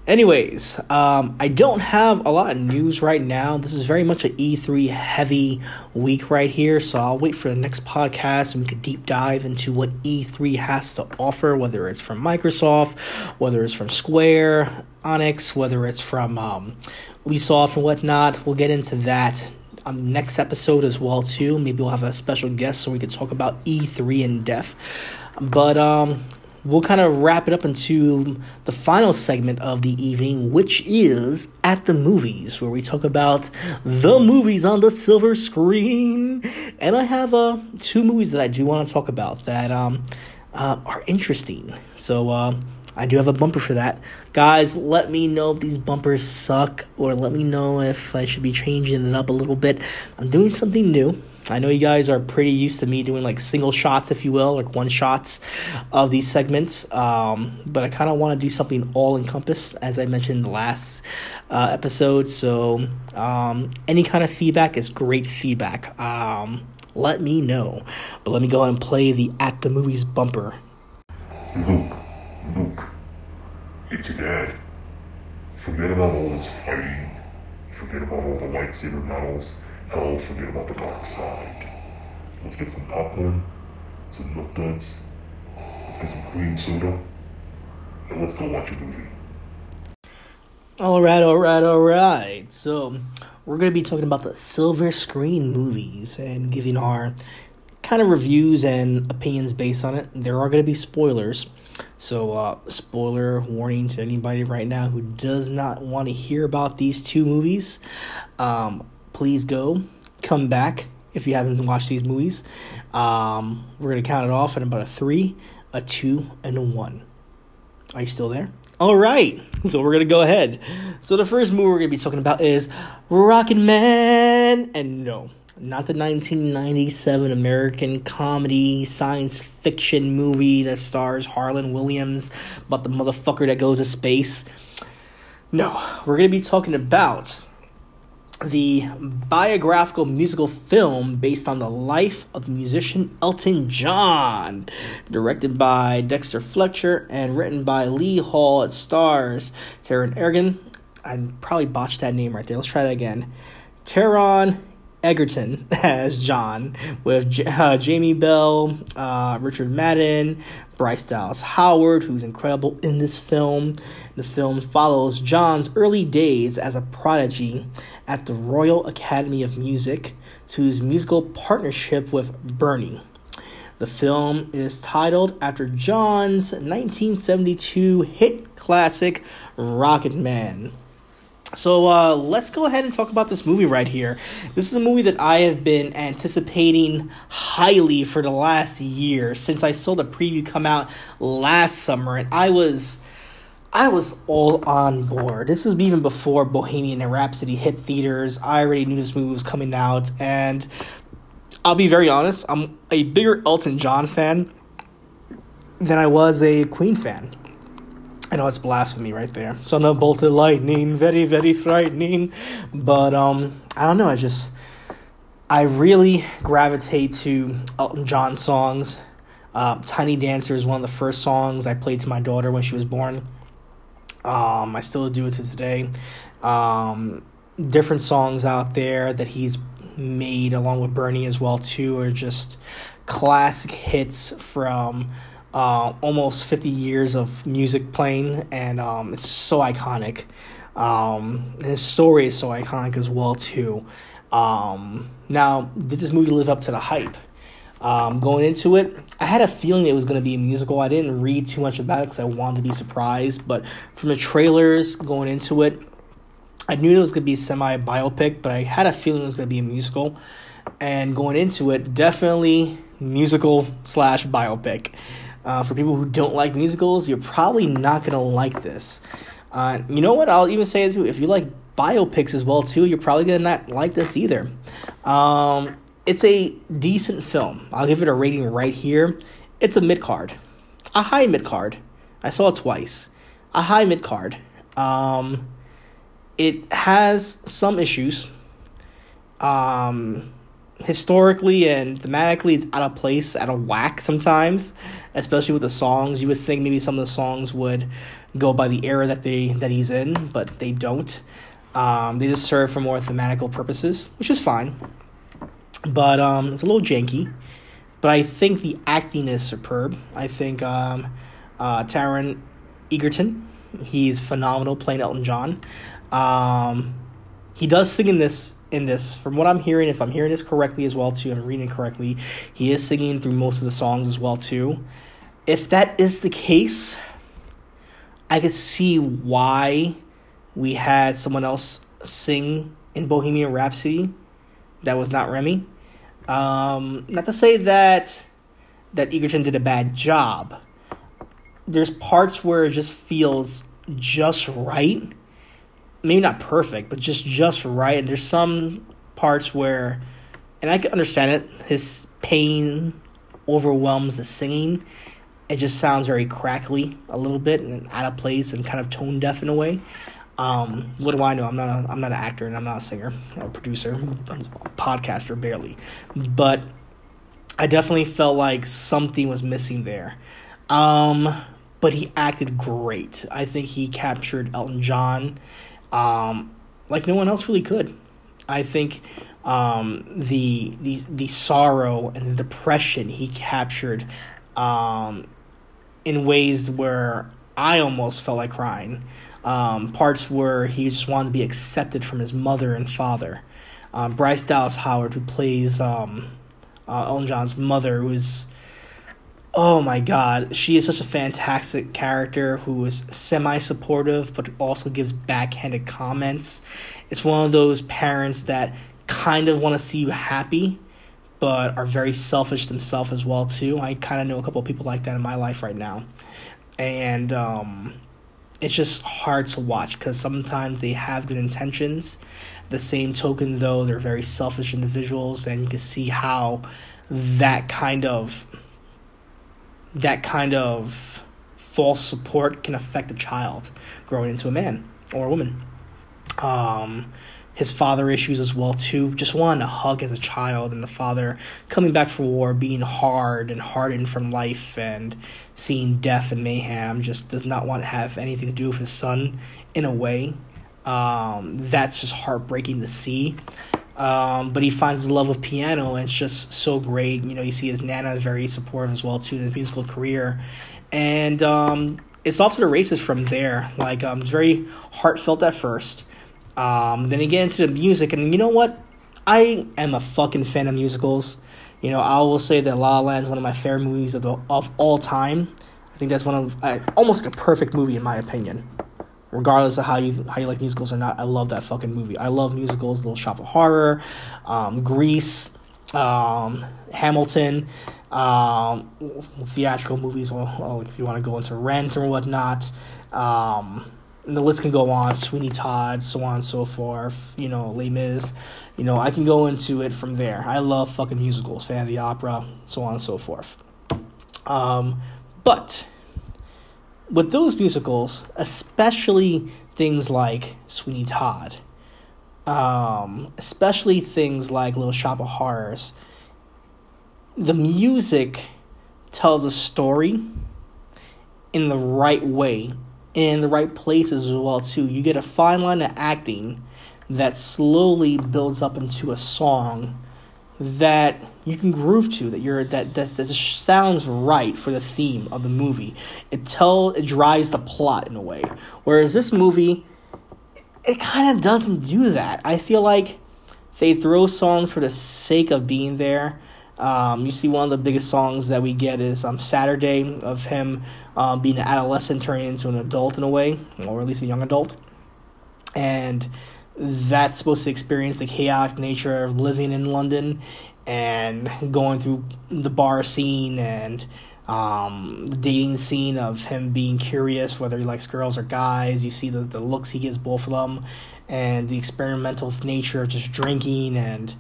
Anyways, um, I don't have a lot of news right now. This is very much an E3 heavy week right here, so I'll wait for the next podcast and we can deep dive into what E3 has to offer, whether it's from Microsoft, whether it's from Square, Enix, whether it's from um, Ubisoft and whatnot. We'll get into that um, next episode as well too. Maybe we'll have a special guest so we can talk about E3 in depth. But um, we'll kind of wrap it up into the final segment of the evening, which is at the movies, where we talk about the movies on the silver screen. And I have uh, two movies that I do want to talk about that um, uh, are interesting. So uh, I do have a bumper for that. Guys, let me know if these bumpers suck, or let me know if I should be changing it up a little bit. I'm doing something new. I know you guys are pretty used to me doing like single shots, if you will, like one shots of these segments. Um, but I kind of want to do something all encompassed, as I mentioned in the last uh, episode. So um, any kind of feedback is great feedback. Um, let me know. But let me go and play the At the Movies bumper. Luke, Luke, it's your dad. Forget about all this fighting. Forget about all the lightsaber battles. Hell, forget about the dark side. Let's get some popcorn, some milk duds, let's get some cream soda, and let's go watch a movie. All right, all right, all right. So, we're going to be talking about the silver screen movies and giving our kind of reviews and opinions based on it. There are going to be spoilers. So, uh, spoiler warning to anybody right now who does not want to hear about these two movies. Um, please go, come back if you haven't watched these movies. Um, we're going to count it off at about a three, a two, and a one. Are you still there? All right, so we're gonna go ahead. So the first movie we're gonna be talking about is Rocket Man, and no, not the 1997 American comedy science fiction movie that stars Harland Williams about the motherfucker that goes to space. No, we're gonna be talking about the biographical musical film based on the life of musician Elton John, directed by Dexter Fletcher and written by Lee Hall. It stars Taron Egerton. I probably botched that name right there. Let's try that again. Taron Egerton [laughs] as John, with J- uh, Jamie Bell, uh, Richard Madden, Bryce Dallas Howard, who's incredible in this film. The film follows John's early days as a prodigy at the Royal Academy of Music to his musical partnership with Bernie. The film is titled after John's 1972 hit classic Rocket Man. So uh, let's go ahead and talk about this movie right here. This is a movie that I have been anticipating highly for the last year since I saw the preview come out last summer, and I was. I was all on board. This was even before Bohemian Rhapsody hit theaters. I already knew this movie was coming out, and I'll be very honest, I'm a bigger Elton John fan than I was a Queen fan. I know it's blasphemy right there. Son of bolted lightning, very, very frightening. But um I don't know, I just I really gravitate to Elton John songs. Uh, Tiny Dancer is one of the first songs I played to my daughter when she was born. Um, I still do it to today. Um, different songs out there that he's made along with Bernie as well too are just classic hits from uh, almost 50 years of music playing and um, it's so iconic um, his story is so iconic as well too um, now did this movie live up to the hype um, going into it i had a feeling it was going to be a musical i didn't read too much about it because i wanted to be surprised but from the trailers going into it I knew it was going to be semi biopic, but I had a feeling it was going to be a musical. And going into it, definitely musical slash biopic. Uh, for people who don't like musicals, you're probably not to like this. Uh, you know what? I'll even say it too. If you like biopics as well too, you're probably to not like this either. Um, it's a decent film. I'll give it a rating right here. It's a mid card, a high mid card. I saw it twice. A high mid card. Um, it has some issues. Um, historically and thematically, it's out of place, out of whack sometimes, especially with the songs. You would think maybe some of the songs would go by the era that they that he's in, but they don't. Um, they just serve for more thematical purposes, which is fine. But um, it's a little janky. But I think the acting is superb. I think um, uh, Taron Egerton, he's phenomenal playing Elton John. Um, he does sing in this in this from what i'm hearing if i'm hearing this correctly as well too i'm reading correctly he is singing through most of the songs as well too. If that is the case i could see why we had someone else sing in bohemian rhapsody that was not Rami. Um, not to say that that egerton did a bad job. There's parts where it just feels just right maybe not perfect, but just just right. And there's some parts where, and I can understand it. His pain overwhelms the singing. It just sounds very crackly a little bit and out of place and kind of tone deaf in a way. Um, what do I know? I'm not a, I'm not an actor and I'm not a singer, a producer, I'm a podcaster barely, but I definitely felt like something was missing there. Um, but he acted great. I think he captured Elton John um, like no one else really could. I think um, the the the sorrow and the depression he captured um, in ways where I almost felt like crying. Um, parts where he just wanted to be accepted from his mother and father. Um, Bryce Dallas Howard, who plays um, uh, Elton John's mother, is oh my god, she is such a fantastic character who is semi supportive but also gives backhanded comments. It's one of those parents that kind of want to see you happy but are very selfish themselves as well too. I kind of know a couple of people like that in my life right now. And um it's just hard to watch cuz sometimes they have good intentions. The same token though, they're very selfish individuals and you can see how that kind of that kind of false support can affect a child growing into a man or a woman. Um, his father issues as well too. Just wanting a hug as a child, and the father coming back from war, being hard and hardened from life, and seeing death and mayhem. Just does not want to have anything to do with his son in a way. Um, that's just heartbreaking to see. Um, but he finds the love of piano, and it's just so great. You know, you see his nana is very supportive as well too in his musical career, and um, it's off to the races from there. Like, um, it's very heartfelt at first. Um, then you get into the music, and you know what? I am a fucking fan of musicals. You know, I will say that La La Land is one of my favorite movies of the, of all time. I think that's one of uh, almost like a perfect movie in my opinion. Regardless of how you how you like musicals or not, I love that fucking movie. I love musicals. Little Shop of Horror, um, Grease, um, Hamilton, um, theatrical movies, or if you want to go into Rent or whatnot. Um, the list can go on. Sweeney Todd, so on and so forth. You know, Les Mis. You know, I can go into it from there. I love fucking musicals, fan of the opera, so on and so forth. Um, but with those musicals, especially things like Sweeney Todd, um, especially things like Little Shop of Horrors, the music tells a story in the right way, in the right places as well too. You get a fine line of acting that slowly builds up into a song that you can groove to that you're that that, that sounds right for the theme of the movie. It tell it drives the plot in a way. Whereas this movie it kind of doesn't do that. I feel like they throw songs for the sake of being there. Um, you see one of the biggest songs that we get is um, saturday of him um, being an adolescent turning into an adult in a way or at least a young adult. And that's supposed to experience the chaotic nature of living in London and going through the bar scene and um, the dating scene of him being curious whether he likes girls or guys. You see the, the looks he gives both of them and the experimental nature of just drinking and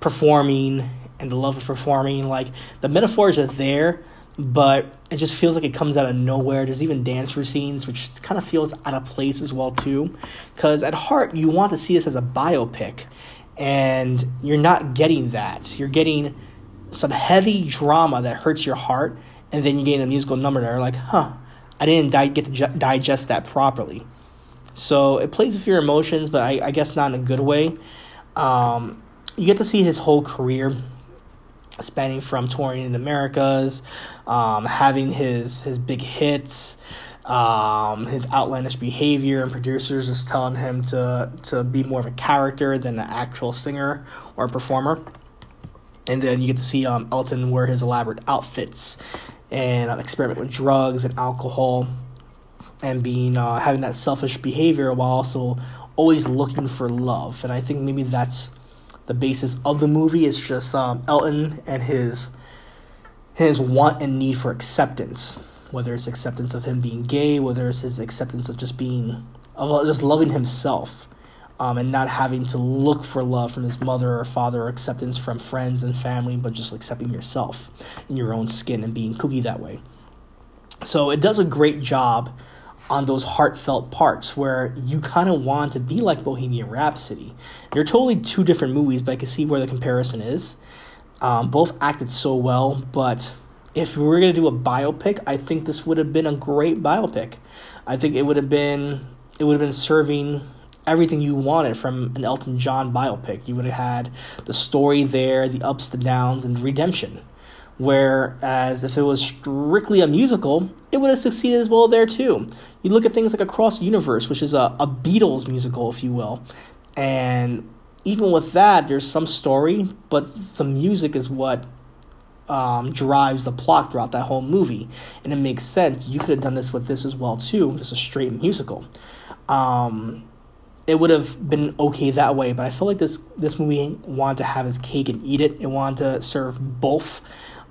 performing and the love of performing. Like the metaphors are there, but it just feels like it comes out of nowhere. There's even dance scenes, which kind of feels out of place as well too, because at heart you want to see this as a biopic, and you're not getting that. You're getting some heavy drama that hurts your heart, and then you get a musical number that are like, huh, I didn't di- get to ju- digest that properly. So it plays with your emotions, but I, I guess not in a good way. Um, you get to see his whole career spanning from touring in the Americas, um, having his his big hits, um, his outlandish behavior, and producers just telling him to to be more of a character than an actual singer or performer. And then you get to see um, Elton wear his elaborate outfits and uh, experiment with drugs and alcohol, and being uh, having that selfish behavior while also always looking for love. And I think maybe that's the basis of the movie is just um, Elton and his his want and need for acceptance, whether it's acceptance of him being gay, whether it's his acceptance of just being of just loving himself, um, and not having to look for love from his mother or father or acceptance from friends and family, but just accepting yourself in your own skin and being kooky that way. So it does a great job on those heartfelt parts where you kind of want to be like Bohemian Rhapsody. They're totally two different movies, but I can see where the comparison is. Um, both acted so well, but if we were going to do a biopic, I think this would have been a great biopic. I think it would have been it would have been serving everything you wanted from an Elton John biopic. You would have had the story there, the ups, the downs, and redemption. Whereas if it was strictly a musical, it would have succeeded as well there too. You look at things like Across Universe, which is a, a Beatles musical, if you will. And even with that, there's some story, but the music is what um, drives the plot throughout that whole movie. And it makes sense. You could have done this with this as well too, just a straight musical. Um, it would have been okay that way, but I feel like this this movie wanted to have his cake and eat it. It wanted to serve both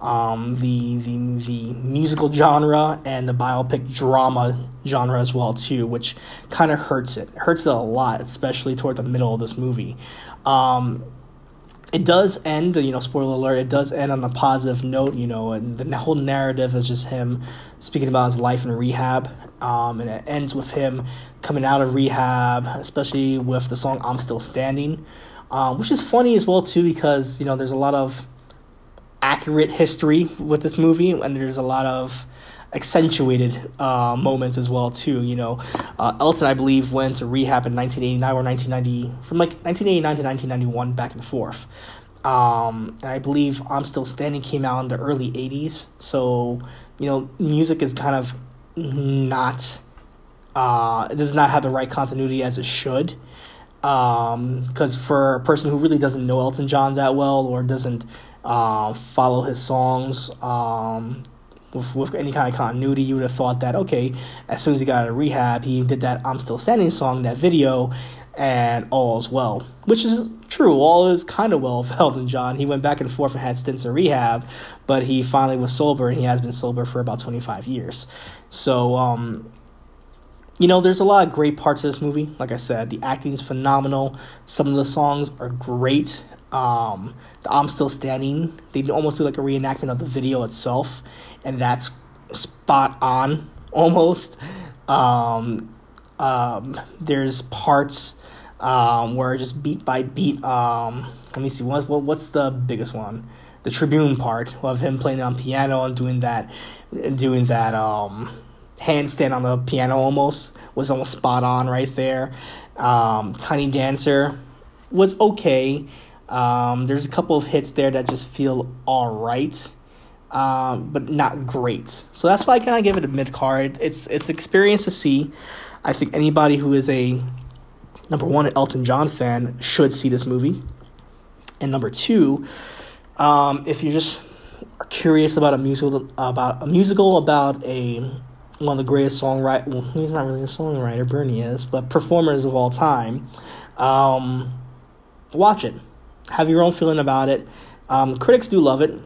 um, the the the musical genre and the biopic drama genre as well too, which kind of hurts it. it. Hurts it a lot, especially toward the middle of this movie. Um, it does end, you know, spoiler alert, it does end on a positive note, you know, and the whole narrative is just him speaking about his life in rehab. Um, and it ends with him coming out of rehab, especially with the song I'm Still Standing, um, which is funny as well, too, because, you know, there's a lot of accurate history with this movie, and there's a lot of accentuated uh, moments as well too. You know, uh, Elton I believe went to rehab in 1989 or 1990 from like 1989 to 1991 back and forth. Um, and I believe I'm Still Standing came out in the early 80s. So, you know, music is kind of not, uh, it does not have the right continuity as it should. Because um, for a person who really doesn't know Elton John that well or doesn't uh, follow his songs um, with, with any kind of continuity, you would have thought that, okay, as soon as he got out of rehab, he did that I'm Still Standing song, that video, and all is well. Which is true, all is kind of well [laughs] with Elton John. He went back and forth and had stints in rehab, but he finally was sober, and he has been sober for about 25 years. So, um, you know, there's a lot of great parts of this movie. Like I said, the acting is phenomenal. Some of the songs are great. Um, the I'm Still Standing, they almost do like a reenactment of the video itself, and that's spot on [laughs] almost. Um, um, there's parts um, where just beat by beat. Um, let me see, what, what what's the biggest one? The Troubadour part of him playing on piano and doing that, doing that um, handstand on the piano almost was almost spot on right there. Um, Tiny Dancer was okay. There's a couple of hits there that just feel all right, um, but not great. So that's why I kind of give it a mid card. It's it's experience to see. I think anybody who is a number one Elton John fan should see this movie, and number two, um, if you're just curious about a musical about a musical about a one of the greatest songwriter. Well, he's not really a songwriter. Bernie is, but performers of all time. Um, watch it. Have your own feeling about it. Um, critics do love it.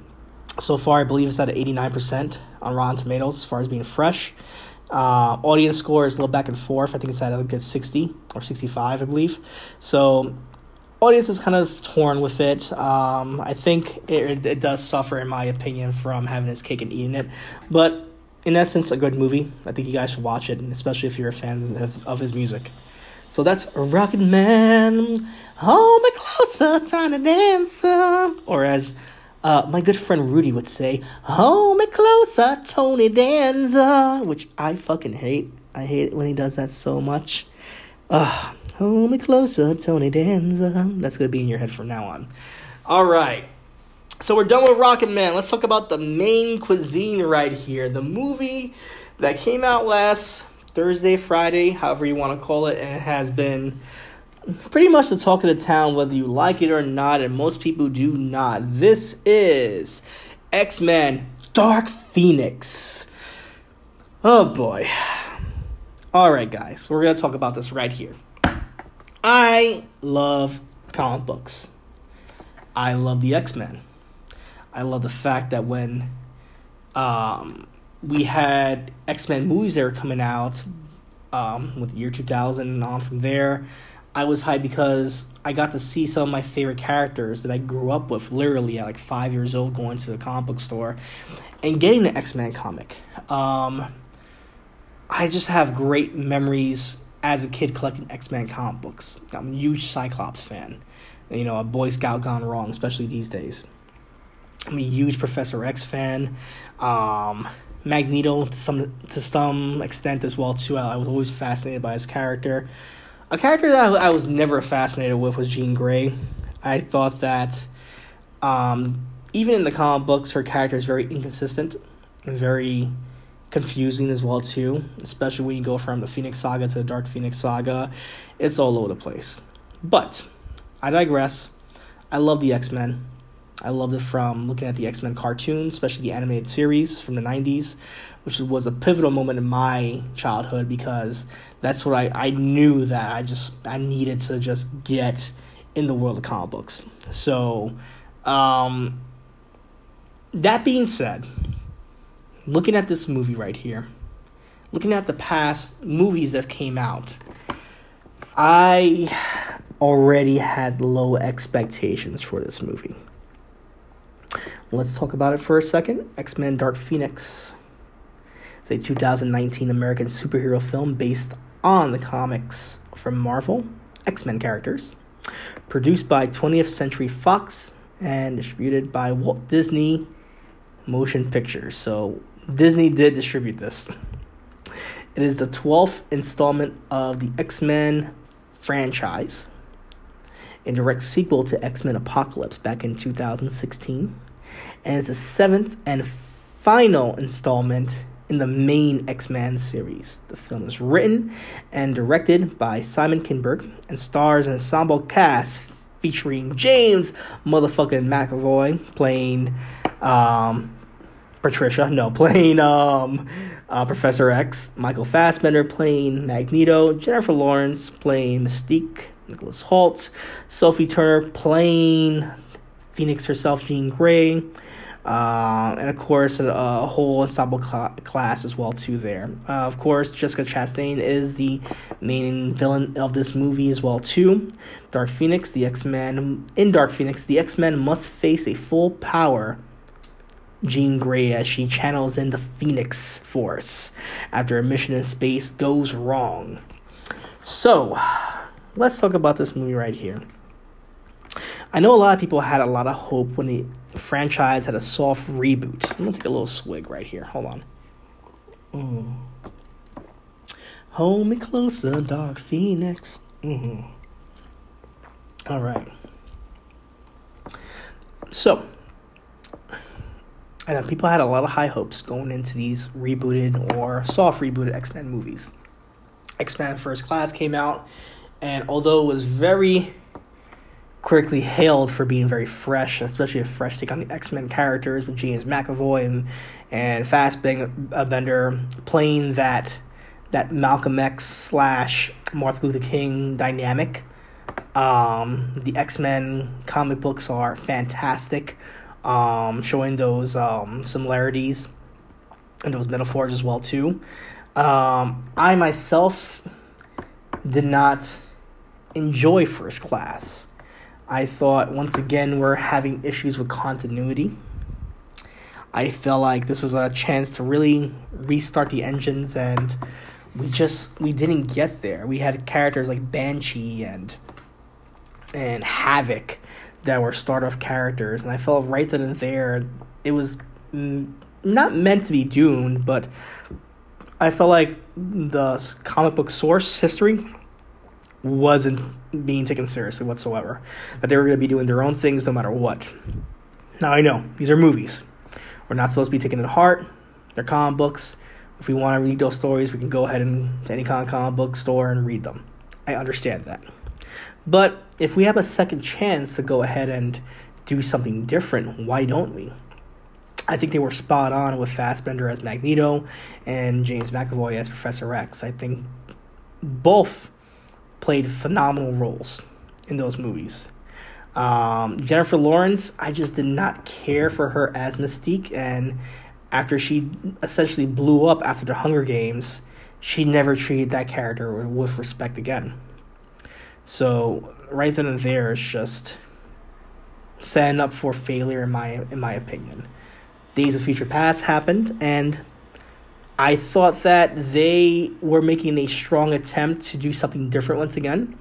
So far, I believe it's at eighty nine percent on Rotten Tomatoes as far as being fresh. Uh, audience score is a little back and forth. I think it's at a good sixty or sixty five, I believe. So audience is kind of torn with it. Um, I think it, it does suffer, in my opinion, from having his cake and eating it. But in essence, a good movie. I think you guys should watch it, especially if you're a fan of, of his music. So that's Rocket Man. Hold me closer, tiny dancer. Or as uh, my good friend Rudy would say, Hold me closer, Tony Danza. Which I fucking hate. I hate it when he does that so much. Uh, hold me closer, Tony Danza. That's gonna be in your head from now on. All right. So we're done with Rocket Man. Let's talk about the main cuisine right here. The movie that came out last Thursday, Friday, however you want to call it, and has been pretty much the talk of the town, whether you like it or not, and most people do not. This is X Men Dark Phoenix. Oh boy. Alright, guys, we're to talk about this right here. I love comic books, I love the X Men. I love the fact that when um, we had X Men movies that were coming out um, with the year 2000 and on from there, I was hyped because I got to see some of my favorite characters that I grew up with literally at like five years old going to the comic book store and getting the X Men comic. Um, I just have great memories as a kid collecting X Men comic books. I'm a huge Cyclops fan. You know, a Boy Scout gone wrong, especially these days. I'm a huge Professor X fan. Um, Magneto to some to some extent as well too. I, I, was always fascinated by his character. A character that I, was never fascinated with was Jean Grey. I thought that um, even in the comic books, her character is very inconsistent and very confusing as well too. Especially when you go from the Phoenix Saga to the Dark Phoenix Saga, it's all over the place. But I digress. I love the X Men. I loved it from looking at the X Men cartoons, especially the animated series from the 90s, which was a pivotal moment in my childhood because that's what I, I knew that I just I needed to just get in the world of comic books. So, um, that being said, looking at this movie right here, looking at the past movies that came out, I already had low expectations for this movie. Let's talk about it for a second. X Men Dark Phoenix. It's a 2019 American superhero film based on the comics from Marvel, X Men characters. Produced by 20th Century Fox and distributed by Walt Disney Motion Pictures. So, Disney did distribute this. It is the 12th installment of the X Men franchise, a direct sequel to X Men Apocalypse back in 2016, and it's the seventh and final installment in the main X Men series. The film is written and directed by Simon Kinberg and stars an ensemble cast featuring James motherfucking McAvoy playing um, Patricia, no, [laughs] playing um, uh, Professor X, Michael Fassbender playing Magneto, Jennifer Lawrence playing Mystique, Nicholas Hoult, Sophie Turner playing Phoenix herself, Jean Grey, uh, and of course a, a whole ensemble cl- class as well too there. Uh, of course, Jessica Chastain is the main villain of this movie as well too. Dark Phoenix, the X Men in Dark Phoenix, the X Men must face a full power Jean Grey as she channels in the Phoenix Force after a mission in space goes wrong. So, let's talk about this movie right here. I know a lot of people had a lot of hope when the franchise had a soft reboot. I'm gonna take a little swig right here. Hold on. Mm. Hold me closer, Dark Phoenix. Mm-hmm. All right. So, I know people had a lot of high hopes going into these rebooted or soft rebooted X Men movies. X Men First Class came out, and although it was very critically hailed for being very fresh, especially a fresh take on the X Men characters with James McAvoy and and Fassbender playing that that Malcolm X slash Martin Luther King dynamic. Um, the X Men comic books are fantastic um, showing those um, similarities and those metaphors as well too. Um, I myself did not enjoy First Class. I thought once again we're having issues with continuity. I felt like this was a chance to really restart the engines and we just we didn't get there. We had characters like Banshee and and Havoc that were start off characters, and I felt right then and there it was not meant to be doomed, but I felt like the comic book source history wasn't being taken seriously whatsoever. That they were going to be doing their own things no matter what. Now I know these are movies. We're not supposed to be taken to heart. They're comic books. If we want to read those stories, we can go ahead and to any comic book store and read them. I understand that. But if we have a second chance to go ahead and do something different, why don't we? I think they were spot on with Fassbender as Magneto and James McAvoy as Professor X. I think both played phenomenal roles in those movies. Um, Jennifer Lawrence, I just did not care for her as Mystique, and after she essentially blew up after the Hunger Games, she never treated that character with respect again. So right then and there is just setting up for failure in my in my opinion. Days of Future Past happened and I thought that they were making a strong attempt to do something different once again.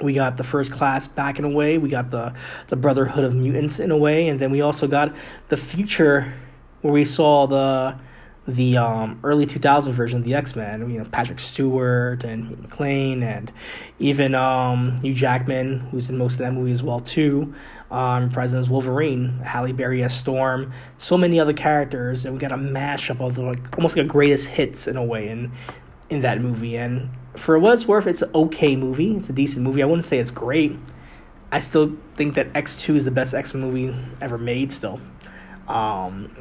We got the first class back in a way, we got the the Brotherhood of Mutants in a way, and then we also got the future where we saw the the um, early 2000 version of the X-Men, you know, Patrick Stewart and McKellen and even um, Hugh Jackman, who's in most of that movie as well too, um, President's Wolverine, Halle Berry as Storm, so many other characters, and we got a mashup of the like almost like a greatest hits in a way in in that movie. And for what it's worth, it's an okay movie. It's a decent movie. I wouldn't say it's great. I still think that X two is the best X Men movie ever made. Still, um,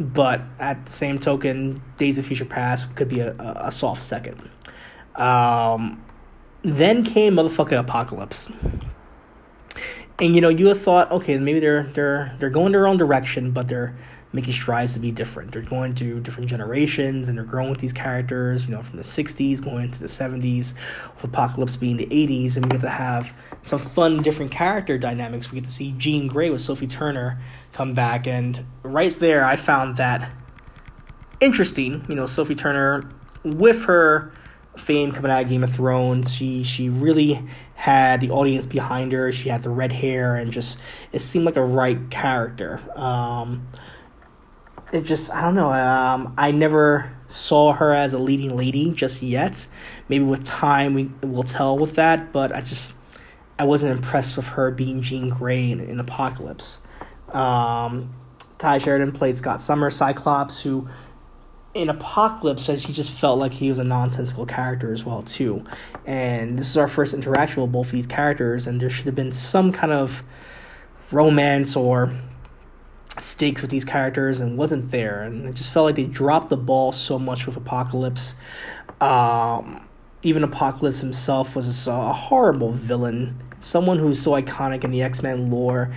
but at the same token, Days of Future Past could be a, a, soft second. Um, then came motherfucking Apocalypse. And you know, you have thought, okay, maybe they're they're they're going their own direction, but they're making strides to be different. They're going to different generations and they're growing with these characters, you know, from the 60s going into the 70s, with Apocalypse being the 80s, and we get to have some fun, different character dynamics. We get to see Jean Grey with Sophie Turner come back, and right there, I found that interesting. You know, Sophie Turner with her fame coming out of Game of Thrones, she she really had the audience behind her. She had the red hair and just it seemed like a right character. Um, it just I don't know. Um, I never saw her as a leading lady just yet. Maybe with time we will tell with that, but I just I wasn't impressed with her being Jean Grey in, in Apocalypse. Um, Tye Sheridan played Scott Summers, Cyclops, who in Apocalypse says he just felt like he was a nonsensical character as well too. And this is our first interaction with both these characters, and there should have been some kind of romance or stakes with these characters and wasn't there. And it just felt like they dropped the ball so much with apocalypse. Um, even apocalypse himself was a horrible villain. Someone who's so iconic in the x-men lore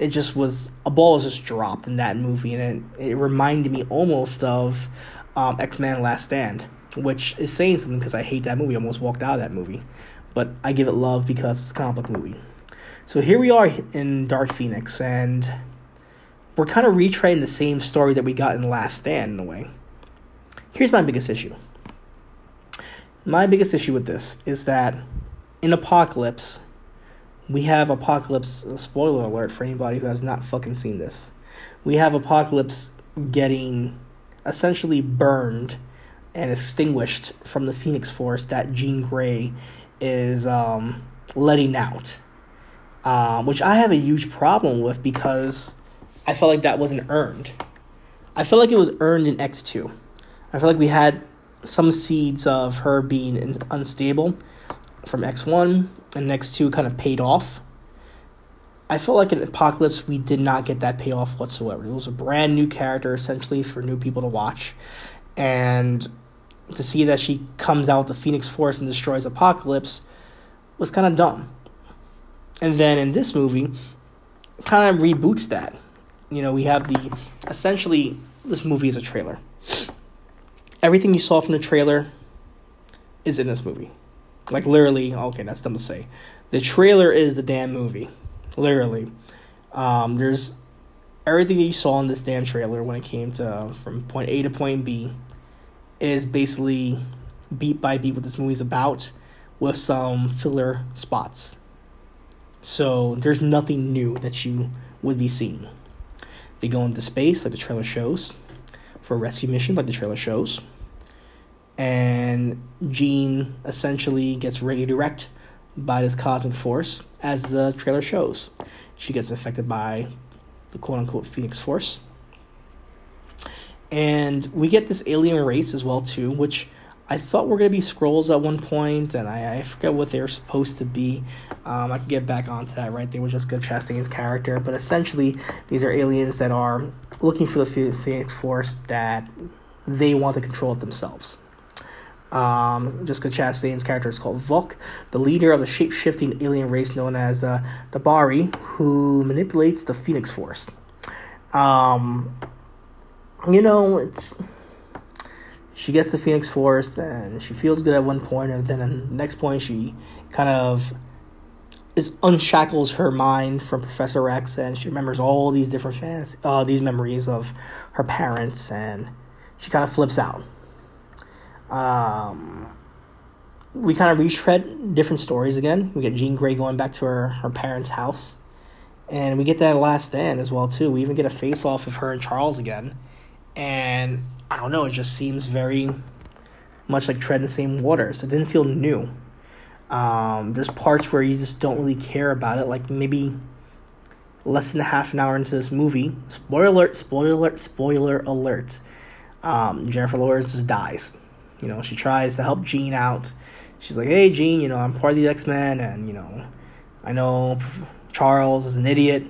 it just was a ball was just dropped in that movie and it, it reminded me almost of um, x-men last stand which is saying something because i hate that movie i almost walked out of that movie but i give it love because it's a comic book movie so here we are in dark phoenix and we're kind of retreading the same story that we got in Last Stand in a way. Here's my biggest issue. My biggest issue with this is that in Apocalypse, we have Apocalypse, spoiler alert for anybody who has not fucking seen this. We have Apocalypse getting essentially burned and extinguished from the Phoenix Force that Jean Grey is um, letting out. Uh, which I have a huge problem with because I felt like that wasn't earned. I felt like it was earned in X2. I feel like we had some seeds of her being unstable from X1 and X2 kind of paid off. I felt like in Apocalypse we did not get that payoff whatsoever. It was a brand new character essentially for new people to watch. And to see that she comes out the Phoenix Force and destroys Apocalypse was kind of dumb. And then in this movie, kind of reboots that you know, we have the essentially this movie is a trailer. Everything you saw from the trailer is in this movie. Like literally, okay, that's dumb to say. The trailer is the damn movie. Literally. Um, there's everything that you saw in this damn trailer when it came to from point A to point B is basically beat by beat what this movie's about with some filler spots. So there's nothing new that you would be seeing. They go into space, like the trailer shows, for a rescue mission, like the trailer shows. And Jean essentially gets redirect by this cosmic force, as the trailer shows. She gets affected by the quote unquote Phoenix Force. And we get this alien race as well too, which I thought were gonna be Skrulls at one point, and I, I forget what they were supposed to be. Um, I can get back onto that, right? They were Jessica Chastain's character, but essentially these are aliens that are looking for the Phoenix Force that they want to control it themselves. Um, Jessica Chastain's character is called Vuk, the leader of the shape-shifting alien race known as uh, Bari, who manipulates the Phoenix Force. Um, you know, it's she gets the Phoenix Force and she feels good at one point, and then at the next point she kind of is unshackles her mind from Professor X, and she remembers all these different fans, uh, these memories of her parents, and she kind of flips out. Um, we kind of retread different stories again. We get Jean Grey going back to her, her parents' house. And we get that last stand as well too. We even get a face off of her and Charles again. And I don't know, it just seems very much like treading the same waters. It didn't feel new. Um, there's parts where you just don't really care about it, like maybe less than a half an hour into this movie. Spoiler alert! Spoiler alert! Spoiler alert! Um, Jennifer Lawrence just dies. You know, she tries to help Jean out. She's like, "Hey, Jean, you know, I'm part of the X Men, and you know, I know Charles is an idiot.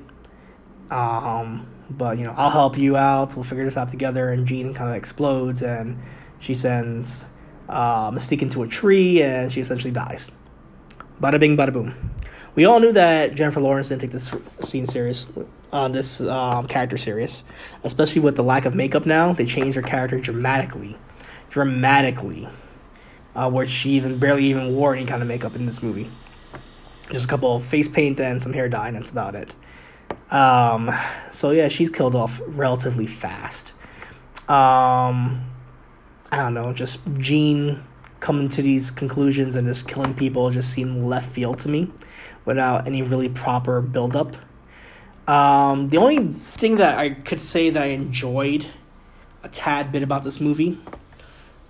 Um, but you know, I'll help you out. We'll figure this out together. And Jean kind of explodes, and she sends uh, Mystique into a tree, and she essentially dies. Bada bing, bada boom. We all knew that Jennifer Lawrence didn't take this scene serious, uh, this um, character serious, especially with the lack of makeup. Now they changed her character dramatically, dramatically, uh, where she even barely even wore any kind of makeup in this movie. Just a couple of face paint and some hair dye, and that's about it. Um, so yeah, she's killed off relatively fast. Um, I don't know, just Jean coming to these conclusions and just killing people just seemed left field to me, without any really proper build up. Um, the only thing that I could say that I enjoyed a tad bit about this movie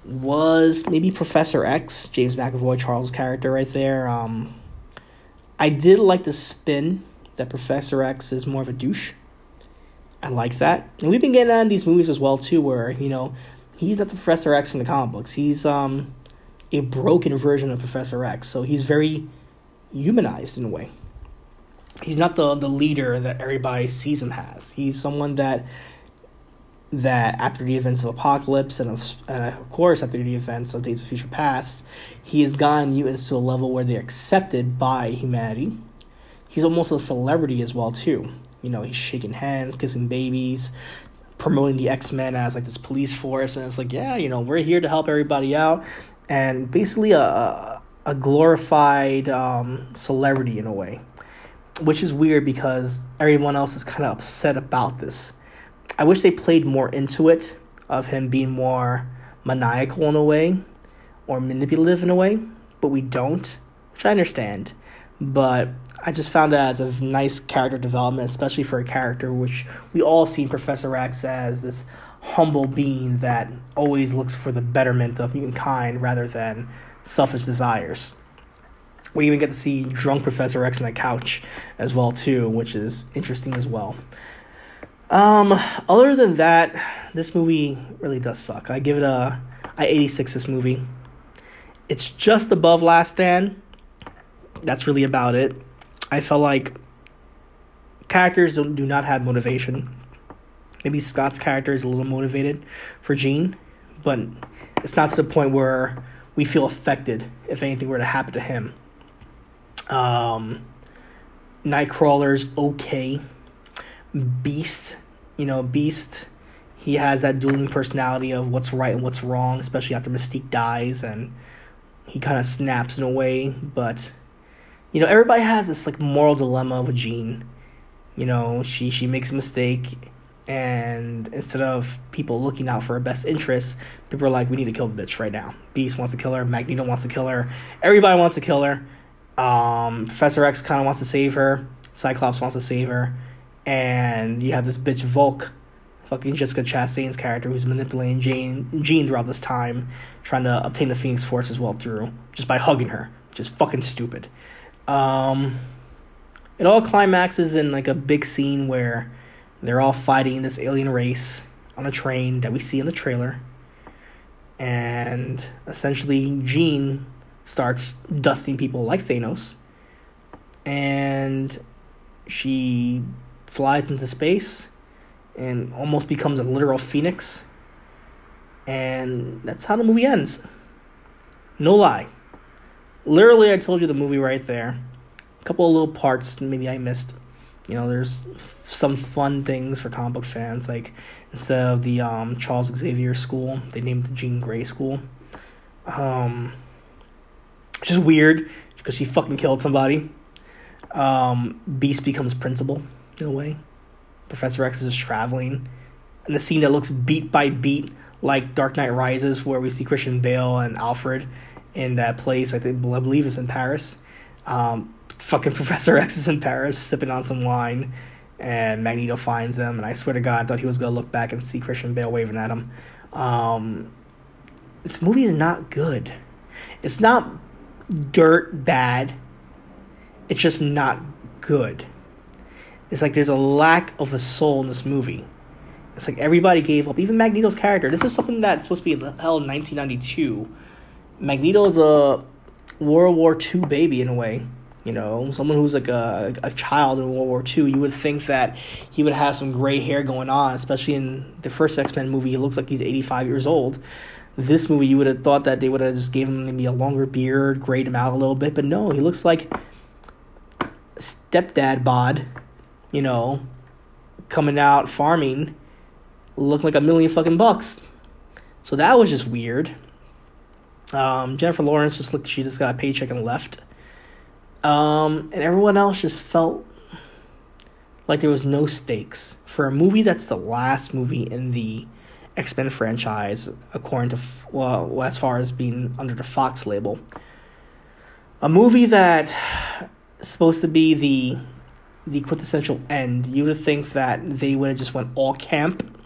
was maybe Professor X, James McAvoy, Charles' character right there. Um, I did like the spin that Professor X is more of a douche. I like that, and we've been getting that in these movies as well too, where you know he's not the Professor X from the comic books. He's um a broken version of Professor X, so he's very humanized in a way. He's not the the leader that everybody sees him as. He's someone that that after the events of Apocalypse and of, and of course after the events of Days of Future Past, he has gotten mutants to a level where they're accepted by humanity. He's almost a celebrity as well too. You know, he's shaking hands, kissing babies, promoting the X Men as like this police force, and it's like, yeah, you know, we're here to help everybody out, and basically a a glorified um, celebrity in a way, which is weird because everyone else is kind of upset about this I wish they played more into it of him being more maniacal in a way or manipulative in a way, but we don't, which I understand. But I just found that as a nice character development, especially for a character which we all see Professor X as this humble being that always looks for the betterment of mutant kind rather than selfish desires. We even get to see drunk Professor X on the couch as well too, which is interesting as well. Um, other than that, this movie really does suck. I give it a I 86 this movie. It's just above Last Stand. That's really about it. I felt like characters don't, do not have motivation. Maybe Scott's character is a little motivated for Jean, but it's not to the point where we feel affected if anything were to happen to him. Um, Nightcrawler's okay. Beast, you know, Beast, he has that dueling personality of what's right and what's wrong, especially after Mystique dies and he kind of snaps in a way. But, you know, everybody has this like moral dilemma with Jean. You know, she, she makes a mistake and instead of people looking out for her best interests, people are like, we need to kill the bitch right now. Beast wants to kill her, Magneto wants to kill her, everybody wants to kill her. Um, Professor X kind of wants to save her, Cyclops wants to save her and you have this bitch Volk, fucking Jessica Chastain's character, who's manipulating Jane Jean throughout this time, trying to obtain the Phoenix Force as well through just by hugging her, which is fucking stupid. Um, it all climaxes in like a big scene where they're all fighting this alien race on a train that we see in the trailer, and essentially Jean starts dusting people like Thanos, and she flies into space and almost becomes a literal phoenix. And that's how the movie ends. No lie. Literally, I told you the movie right there. A couple of little parts maybe I missed. You know, there's some fun things for comic book fans. Like instead of the um, Charles Xavier School, they named the Jean Grey School. Um, which is weird because she fucking killed somebody. Um, Beast becomes principal a way. Professor X is just traveling. And the scene that looks beat by beat like Dark Knight Rises, where we see Christian Bale and Alfred in that place, I think I believe is in Paris. Um, fucking [laughs] Professor X is in Paris sipping on some wine, and Magneto finds him. And I swear to God, I thought he was gonna look back and see Christian Bale waving at him. Um, this movie is not good. It's not dirt bad. It's just not good it's like there's a lack of a soul in this movie. It's like everybody gave up, even Magneto's character. This is something that's supposed to be held in 1992. Magneto is a World War II baby in a way. You know, someone who's like a, a child in World War II. You would think that he would have some gray hair going on, especially in the first X Men movie. He looks like he's 85 years old. This movie, you would have thought that they would have just gave him maybe a longer beard, grayed him out a little bit, but no, he looks like stepdad bod you know, coming out farming looked like a million fucking bucks. So that was just weird. Um, Jennifer Lawrence just looked, she just got a paycheck and left. Um, and everyone else just felt like there was no stakes for a movie that's the last movie in the X Men franchise, according to, well, as far as being under the Fox label. A movie that is supposed to be the the quintessential end, you would think that they would have just went all camp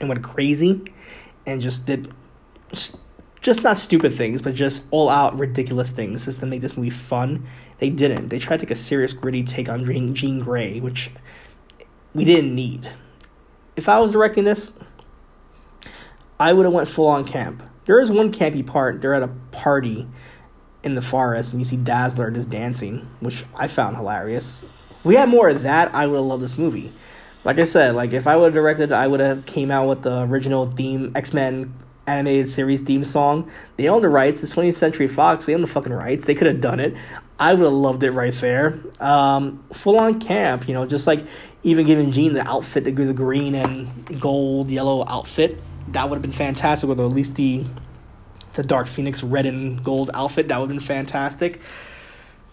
and went crazy and just did just not stupid things, but just all out ridiculous things just to make this movie fun. They didn't. They tried to take a serious, gritty take on Jean, Jean Grey, which we didn't need. If I was directing this, I would have went full on camp. There is one campy part. They're at a party in the forest, and you see Dazzler just dancing, which I found hilarious. We had more of that, I would have loved this movie. Like I said, like if I would have directed, I would have came out with the original theme X Men animated series theme song. They own the rights. It's 20th Century Fox. They own the fucking rights. They could have done it. I would have loved it right there. Um, full on camp, you know, just like even giving Jean the outfit, the, the green and gold, yellow outfit. That would have been fantastic, with at least the the Dark Phoenix red and gold outfit. That would have been fantastic.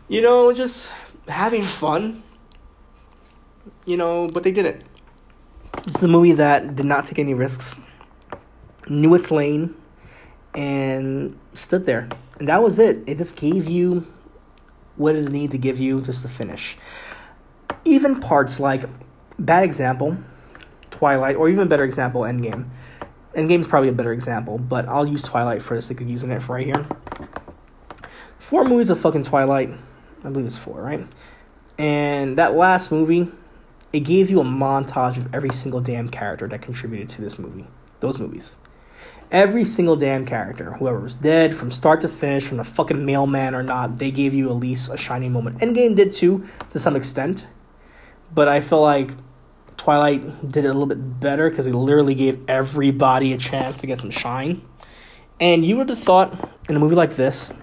You know, just having fun. You know, but they didn't. It's a movie that did not take any risks knew its lane, and stood there. And that was it. It just gave you what it needed to give you just to finish. Even parts like, bad example, Twilight, or even better example, Endgame. Endgame's probably a better example, but I'll use Twilight for the sake of using it for right here. Four movies of fucking Twilight. I believe it's four, right? And that last movie, it gave you a montage of every single damn character that contributed to this movie. Those movies. Every single damn character, whoever was dead from start to finish, from the fucking mailman or not, they gave you at least a shining moment. Endgame did too, to some extent, but I feel like Twilight did it a little bit better because it literally gave everybody a chance to get some shine. And you would have thought in a movie like this,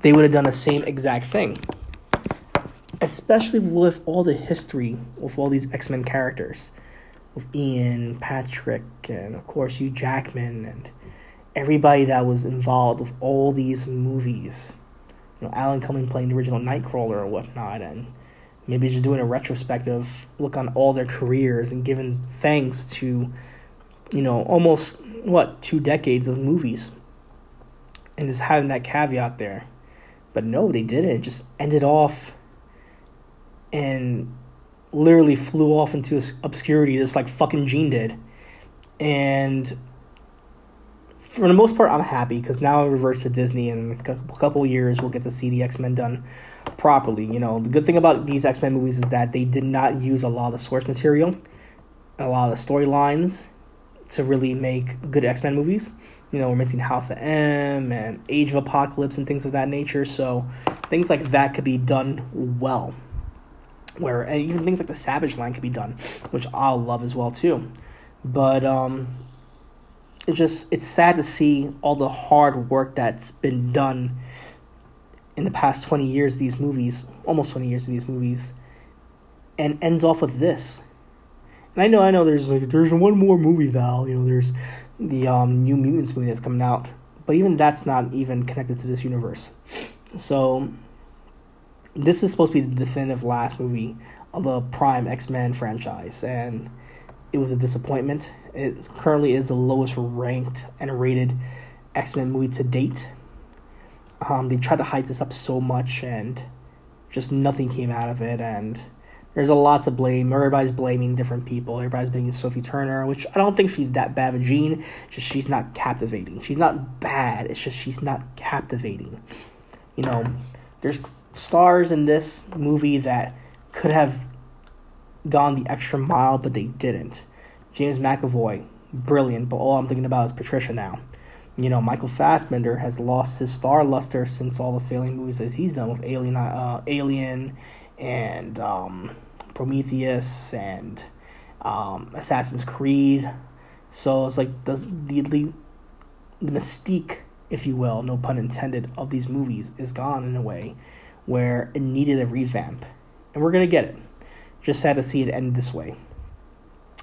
they would have done the same exact thing. Especially with all the history of all these X Men characters with Ian, Patrick, and of course Hugh Jackman, and everybody that was involved with all these movies. You know, Alan Cumming playing the original Nightcrawler or whatnot, and maybe just doing a retrospective look on all their careers and giving thanks to, you know, almost what two decades of movies, and just having that caveat there. But no, they didn't. It just ended off and literally flew off into obscurity just like fucking Jean did. And for the most part, I'm happy because now it reverts to Disney, and a couple years we'll get to see the X Men done properly. You know, the good thing about these X Men movies is that they did not use a lot of the source material, a lot of the storylines to really make good X Men movies. You know, we're missing House of M and Age of Apocalypse and things of that nature, so things like that could be done well where and even things like the Savage Land could be done, which I'll love as well too. But um, it's just it's sad to see all the hard work that's been done in the past twenty years. These movies, almost twenty years of these movies, and ends off with this. And I know, I know, there's like there's one more movie, Val. You know, there's the um, New Mutants movie that's coming out, but even that's not even connected to this universe. So this is supposed to be the definitive last movie of the Prime X Men franchise, and it was a disappointment. It currently is the lowest ranked and rated X Men movie to date. Um, they tried to hype this up so much, and just nothing came out of it. And there's a lot to blame. Everybody's blaming different people. Everybody's blaming Sophie Turner, which I don't think she's that bad of Jean. Just she's not captivating. She's not bad. It's just she's not captivating. You know, there's stars in this movie that could have gone the extra mile, but they didn't. James McAvoy, brilliant, but all I'm thinking about is Patricia now. You know, Michael Fassbender has lost his star luster since all the failing movies that he's done with Alien, uh, Alien, and um, Prometheus and um, Assassin's Creed. So it's like does the, the the mystique, if you will, no pun intended, of these movies is gone in a way where it needed a revamp. And we're going to get it. Just sad to see it end this way.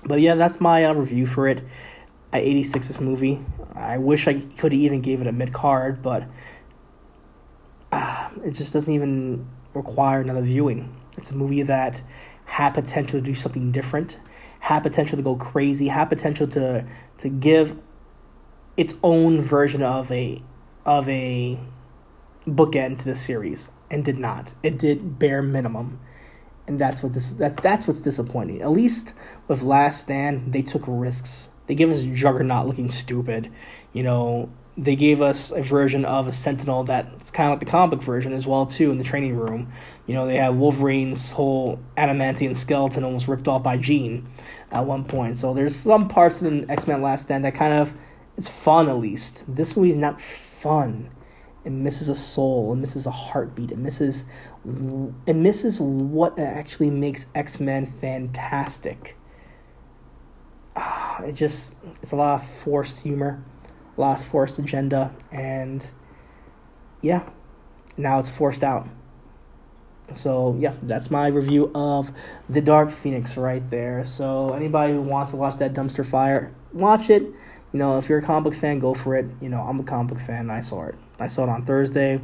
But yeah, that's my uh, review for it. I 86 this movie. I wish I could even gave it a mid card, but uh, it just doesn't even require another viewing. It's a movie that had potential to do something different, had potential to go crazy, had potential to to give its own version of a of a bookend to the series and did not. It did bare minimum. And that's what this that's that's what's disappointing. At least with Last Stand, they took risks They gave us Juggernaut looking stupid. You know, they gave us a version of a Sentinel that's kind of like the comic version as well too in the training room. You know, they have Wolverine's whole adamantium skeleton almost ripped off by Jean at one point. So there's some parts in X Men Last Stand that kind of it's fun at least. This movie's not fun. It is a soul. and this is a heartbeat. It misses it misses what actually makes X Men fantastic. Uh, it just it's a lot of forced humor a lot of forced agenda, and yeah, now it's forced out. So yeah, that's my review of The Dark Phoenix right there. So anybody who wants to watch that dumpster fire, watch it. You know, if you're a comic book fan, go for it. You know, I'm a comic book fan. I saw it. I saw it on Thursday.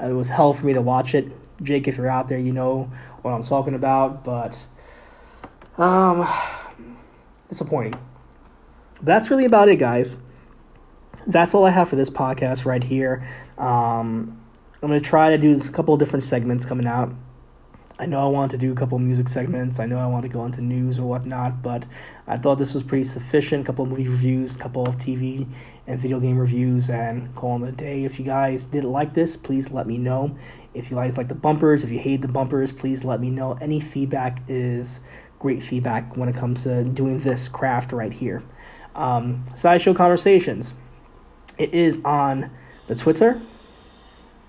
It was hell for me to watch it. Jake, if you're out there, you know what I'm talking about. But um, [sighs] disappointing. That's really about it, guys that's all I have for this podcast right here. Um, I'm to try to do a couple of different segments coming out. I know I want to do a couple music segments. I know I want to go into news or whatnot, but I thought this was pretty sufficient. A couple movie reviews, a couple of TV and video game reviews, and call it a day. If you guys did like this, please let me know. If you guys like the bumpers, if you hate the bumpers, please let me know. Any feedback is great feedback when it comes to doing this craft right here. Um, Sideshow Conversations. It is on the Twitter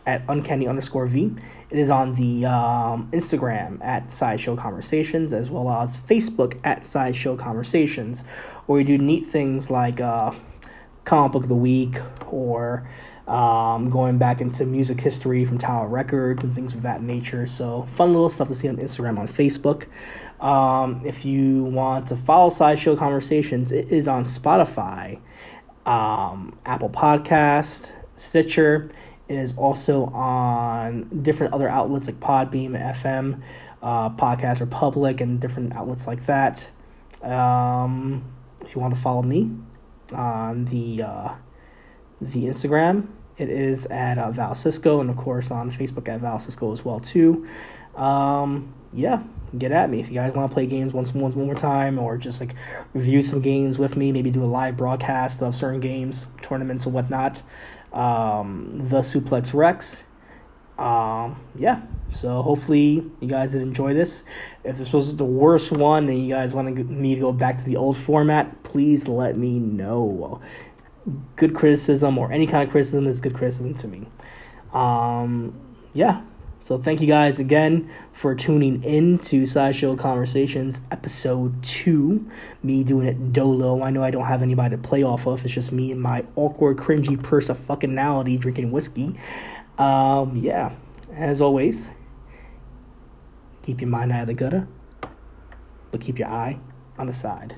at uncanny underscore V. It is on the um, Instagram at Sideshow Conversations, as well as Facebook at Sideshow Conversations, where we do neat things like uh, comic book of the week or um, going back into music history from Tower Records and things of that nature. So, fun little stuff to see on Instagram, on Facebook. Um, if you want to follow Sideshow Conversations, it is on Spotify um, Apple Podcast, Stitcher. It is also on different other outlets like Podbean, FM, uh, Podcast Republic, and different outlets like that. Um, if you want to follow me on the uh, the Instagram, it is at uh, Val Cisco, and of course on Facebook at Val Cisco as well too. Um, yeah, get at me if you guys want to play games once, once one more time or just like review some games with me maybe do a live broadcast of certain games tournaments and whatnot um, the suplex rex. Um, yeah. So hopefully you guys did enjoy this. If this was the worst one and you guys want me to go back to the old format please let me know. Good criticism or any kind of criticism is good criticism to me. Um, yeah so thank you guys again for tuning in to Sideshow Conversations episode two. Me doing it dolo. I know I don't have anybody to play off of. It's just me and my awkward, cringy purse of fuckingality drinking whiskey. Um, yeah. As always, keep your mind out of the gutter, but keep your eye on the side.